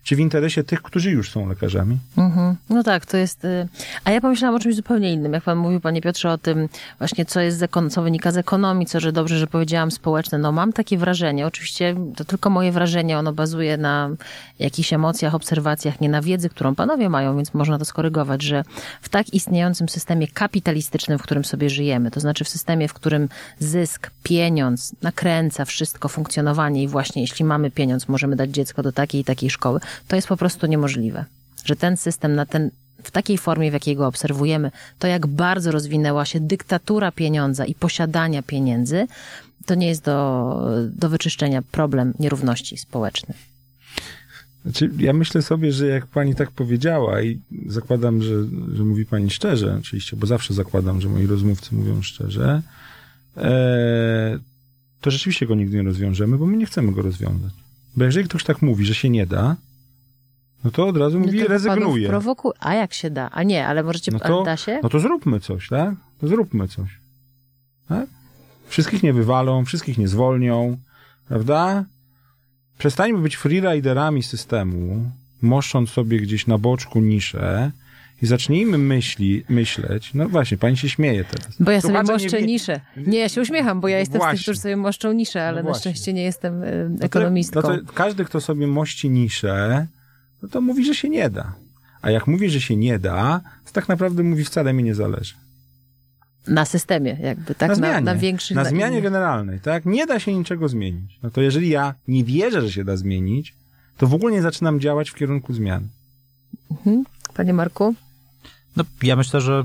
Czy w interesie tych, którzy już są lekarzami? Mhm. No tak, to jest. y, A ja pomyślałam o czymś zupełnie innym. Jak pan mówił, panie Piotrze, o tym właśnie, co jest co wynika z ekonomii, co, że dobrze, że powiedziałam społeczne. No mam takie wrażenie, oczywiście to tylko moje wrażenie, ono bazuje na jakichś emocjach, obserwacjach, nie na wiedzy, którą panowie mają, więc można to skorygować, że w tak istniejącym systemie kapitalistycznym, w którym sobie żyjemy, to znaczy w systemie, w którym zysk, pieniądz nakręca wszystko funkcjonowanie i właśnie jeśli mamy pieniądz, możemy dać dziecko do takiej i takiej szkoły, to jest po prostu niemożliwe. Że ten system na ten, w takiej formie, w jakiej go obserwujemy, to jak bardzo rozwinęła się dyktatura pieniądza i posiadania pieniędzy, to nie jest do, do wyczyszczenia problem nierówności społecznych. Znaczy, ja myślę sobie, że jak pani tak powiedziała i zakładam, że, że mówi pani szczerze, oczywiście, bo zawsze zakładam, że moi rozmówcy mówią szczerze, e, to rzeczywiście go nigdy nie rozwiążemy, bo my nie chcemy go rozwiązać. Bo jeżeli ktoś tak mówi, że się nie da, no to od razu mówi, No to rezygnuje. Prowoku... A jak się da? A nie, ale możecie... No ale to, da się? no to zróbmy coś, tak? To zróbmy coś. Tak? Wszystkich nie wywalą, wszystkich nie zwolnią, prawda? Przestańmy być freeriderami systemu, moszcząc sobie gdzieś na boczku niszę i zacznijmy myśli, myśleć, no właśnie, pani się śmieje teraz. Bo ja sobie nie moszczę wie- niszę. Nie, ja się uśmiecham, bo ja jestem z Właśnie. tych, którzy sobie moszczą niszę, ale No na szczęście nie jestem y, No ekonomistką. No każdy, kto sobie mości niszę, no to mówi, że się nie da. A jak mówi, że się nie da, to tak naprawdę mówi, wcale mi nie zależy. Na systemie, jakby, tak? na Na, zmianie, na większych... na zmianie innych. generalnej, tak? Nie da się niczego zmienić. No to jeżeli ja nie wierzę, że się da zmienić, to w ogóle nie zaczynam działać w kierunku zmian. Panie Marku? No, ja myślę, że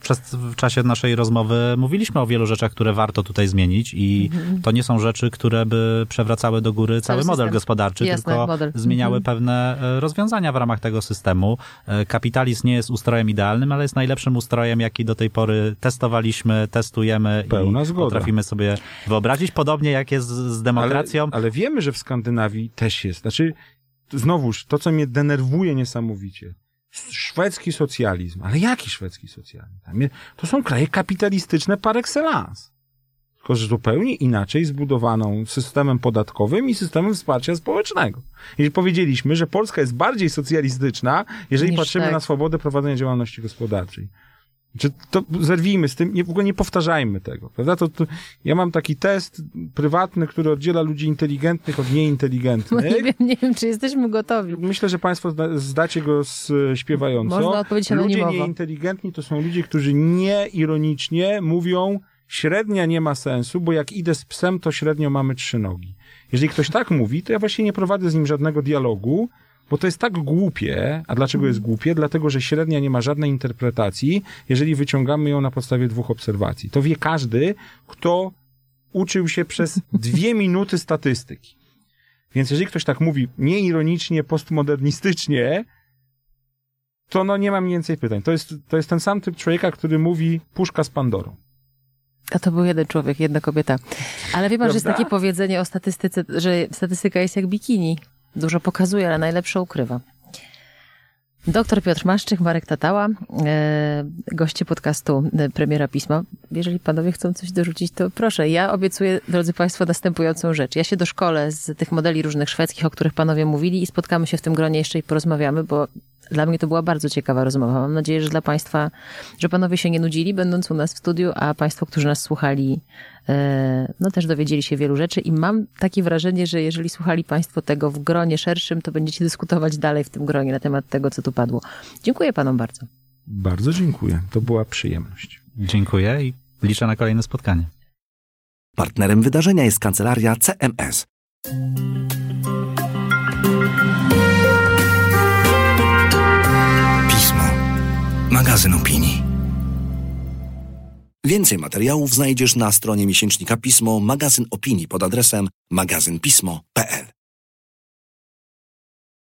przez, w czasie naszej rozmowy mówiliśmy o wielu rzeczach, które warto tutaj zmienić i to nie są rzeczy, które by przewracały do góry cały, Cały model gospodarczy, Jasne, tylko model. zmieniały Mhm. pewne e, rozwiązania w ramach tego systemu. E, Kapitalizm nie jest ustrojem idealnym, ale jest najlepszym ustrojem, jaki do tej pory testowaliśmy, testujemy Pełna i zgoda. potrafimy sobie wyobrazić. Podobnie jak jest z z demokracją. Ale, ale wiemy, że w Skandynawii też jest. Znaczy, znowuż, to, co mnie denerwuje niesamowicie. Szwedzki socjalizm. Ale jaki szwedzki socjalizm? To są kraje kapitalistyczne par excellence. Tylko, że zupełnie inaczej zbudowaną systemem podatkowym i systemem wsparcia społecznego. Jeżeli powiedzieliśmy, że Polska jest bardziej socjalistyczna, jeżeli Niż patrzymy tak. na swobodę prowadzenia działalności gospodarczej. Czy to zerwijmy z tym, nie, w ogóle nie powtarzajmy tego, prawda? To, to, ja mam taki test prywatny, który oddziela ludzi inteligentnych od (laughs) No nieinteligentnych. nie wiem, nie wiem, czy jesteśmy gotowi. Myślę, że państwo zda, zdacie go z, śpiewająco. Można odpowiedzieć Ludzie anonimowo. nieinteligentni to są ludzie, którzy nieironicznie mówią średnia nie ma sensu, bo jak idę z psem, to średnio mamy trzy nogi. Jeżeli ktoś tak mówi, to ja właśnie nie prowadzę z nim żadnego dialogu, bo to jest tak głupie. A dlaczego jest głupie? Dlatego, że średnia nie ma żadnej interpretacji, jeżeli wyciągamy ją na podstawie dwóch obserwacji. To wie każdy, kto uczył się przez dwie (laughs) minuty statystyki. Więc jeżeli ktoś tak mówi nieironicznie, postmodernistycznie, to no nie mam więcej pytań. To jest, to jest ten sam typ człowieka, który mówi puszka z Pandorą. A to był jeden człowiek, jedna kobieta. Ale wie pan, że jest Prawda? takie powiedzenie o statystyce, że statystyka jest jak bikini. Dużo pokazuje, ale najlepsze ukrywa. Doktor Piotr Maszczyk, Marek Tatała, e, goście podcastu e, Premiera Pisma. Jeżeli panowie chcą coś dorzucić, to proszę. Ja obiecuję, drodzy państwo, następującą rzecz. Ja się doszkolę z tych modeli różnych szwedzkich, o których panowie mówili i spotkamy się w tym gronie jeszcze i porozmawiamy, bo dla mnie to była bardzo ciekawa rozmowa. Mam nadzieję, że dla państwa, że panowie się nie nudzili, będąc u nas w studiu, a państwo, którzy nas słuchali, e, no też dowiedzieli się wielu rzeczy i mam takie wrażenie, że jeżeli słuchali państwo tego w gronie szerszym, to będziecie dyskutować dalej w tym gronie na temat tego, co tu padło. Dziękuję panom bardzo. Bardzo dziękuję. To była przyjemność. Dziękuję i liczę na kolejne spotkanie. Partnerem wydarzenia jest kancelaria CMS. magazyn opinii. Więcej materiałów znajdziesz na stronie miesięcznika Pismo, magazyn opinii pod adresem magazynpismo.pl.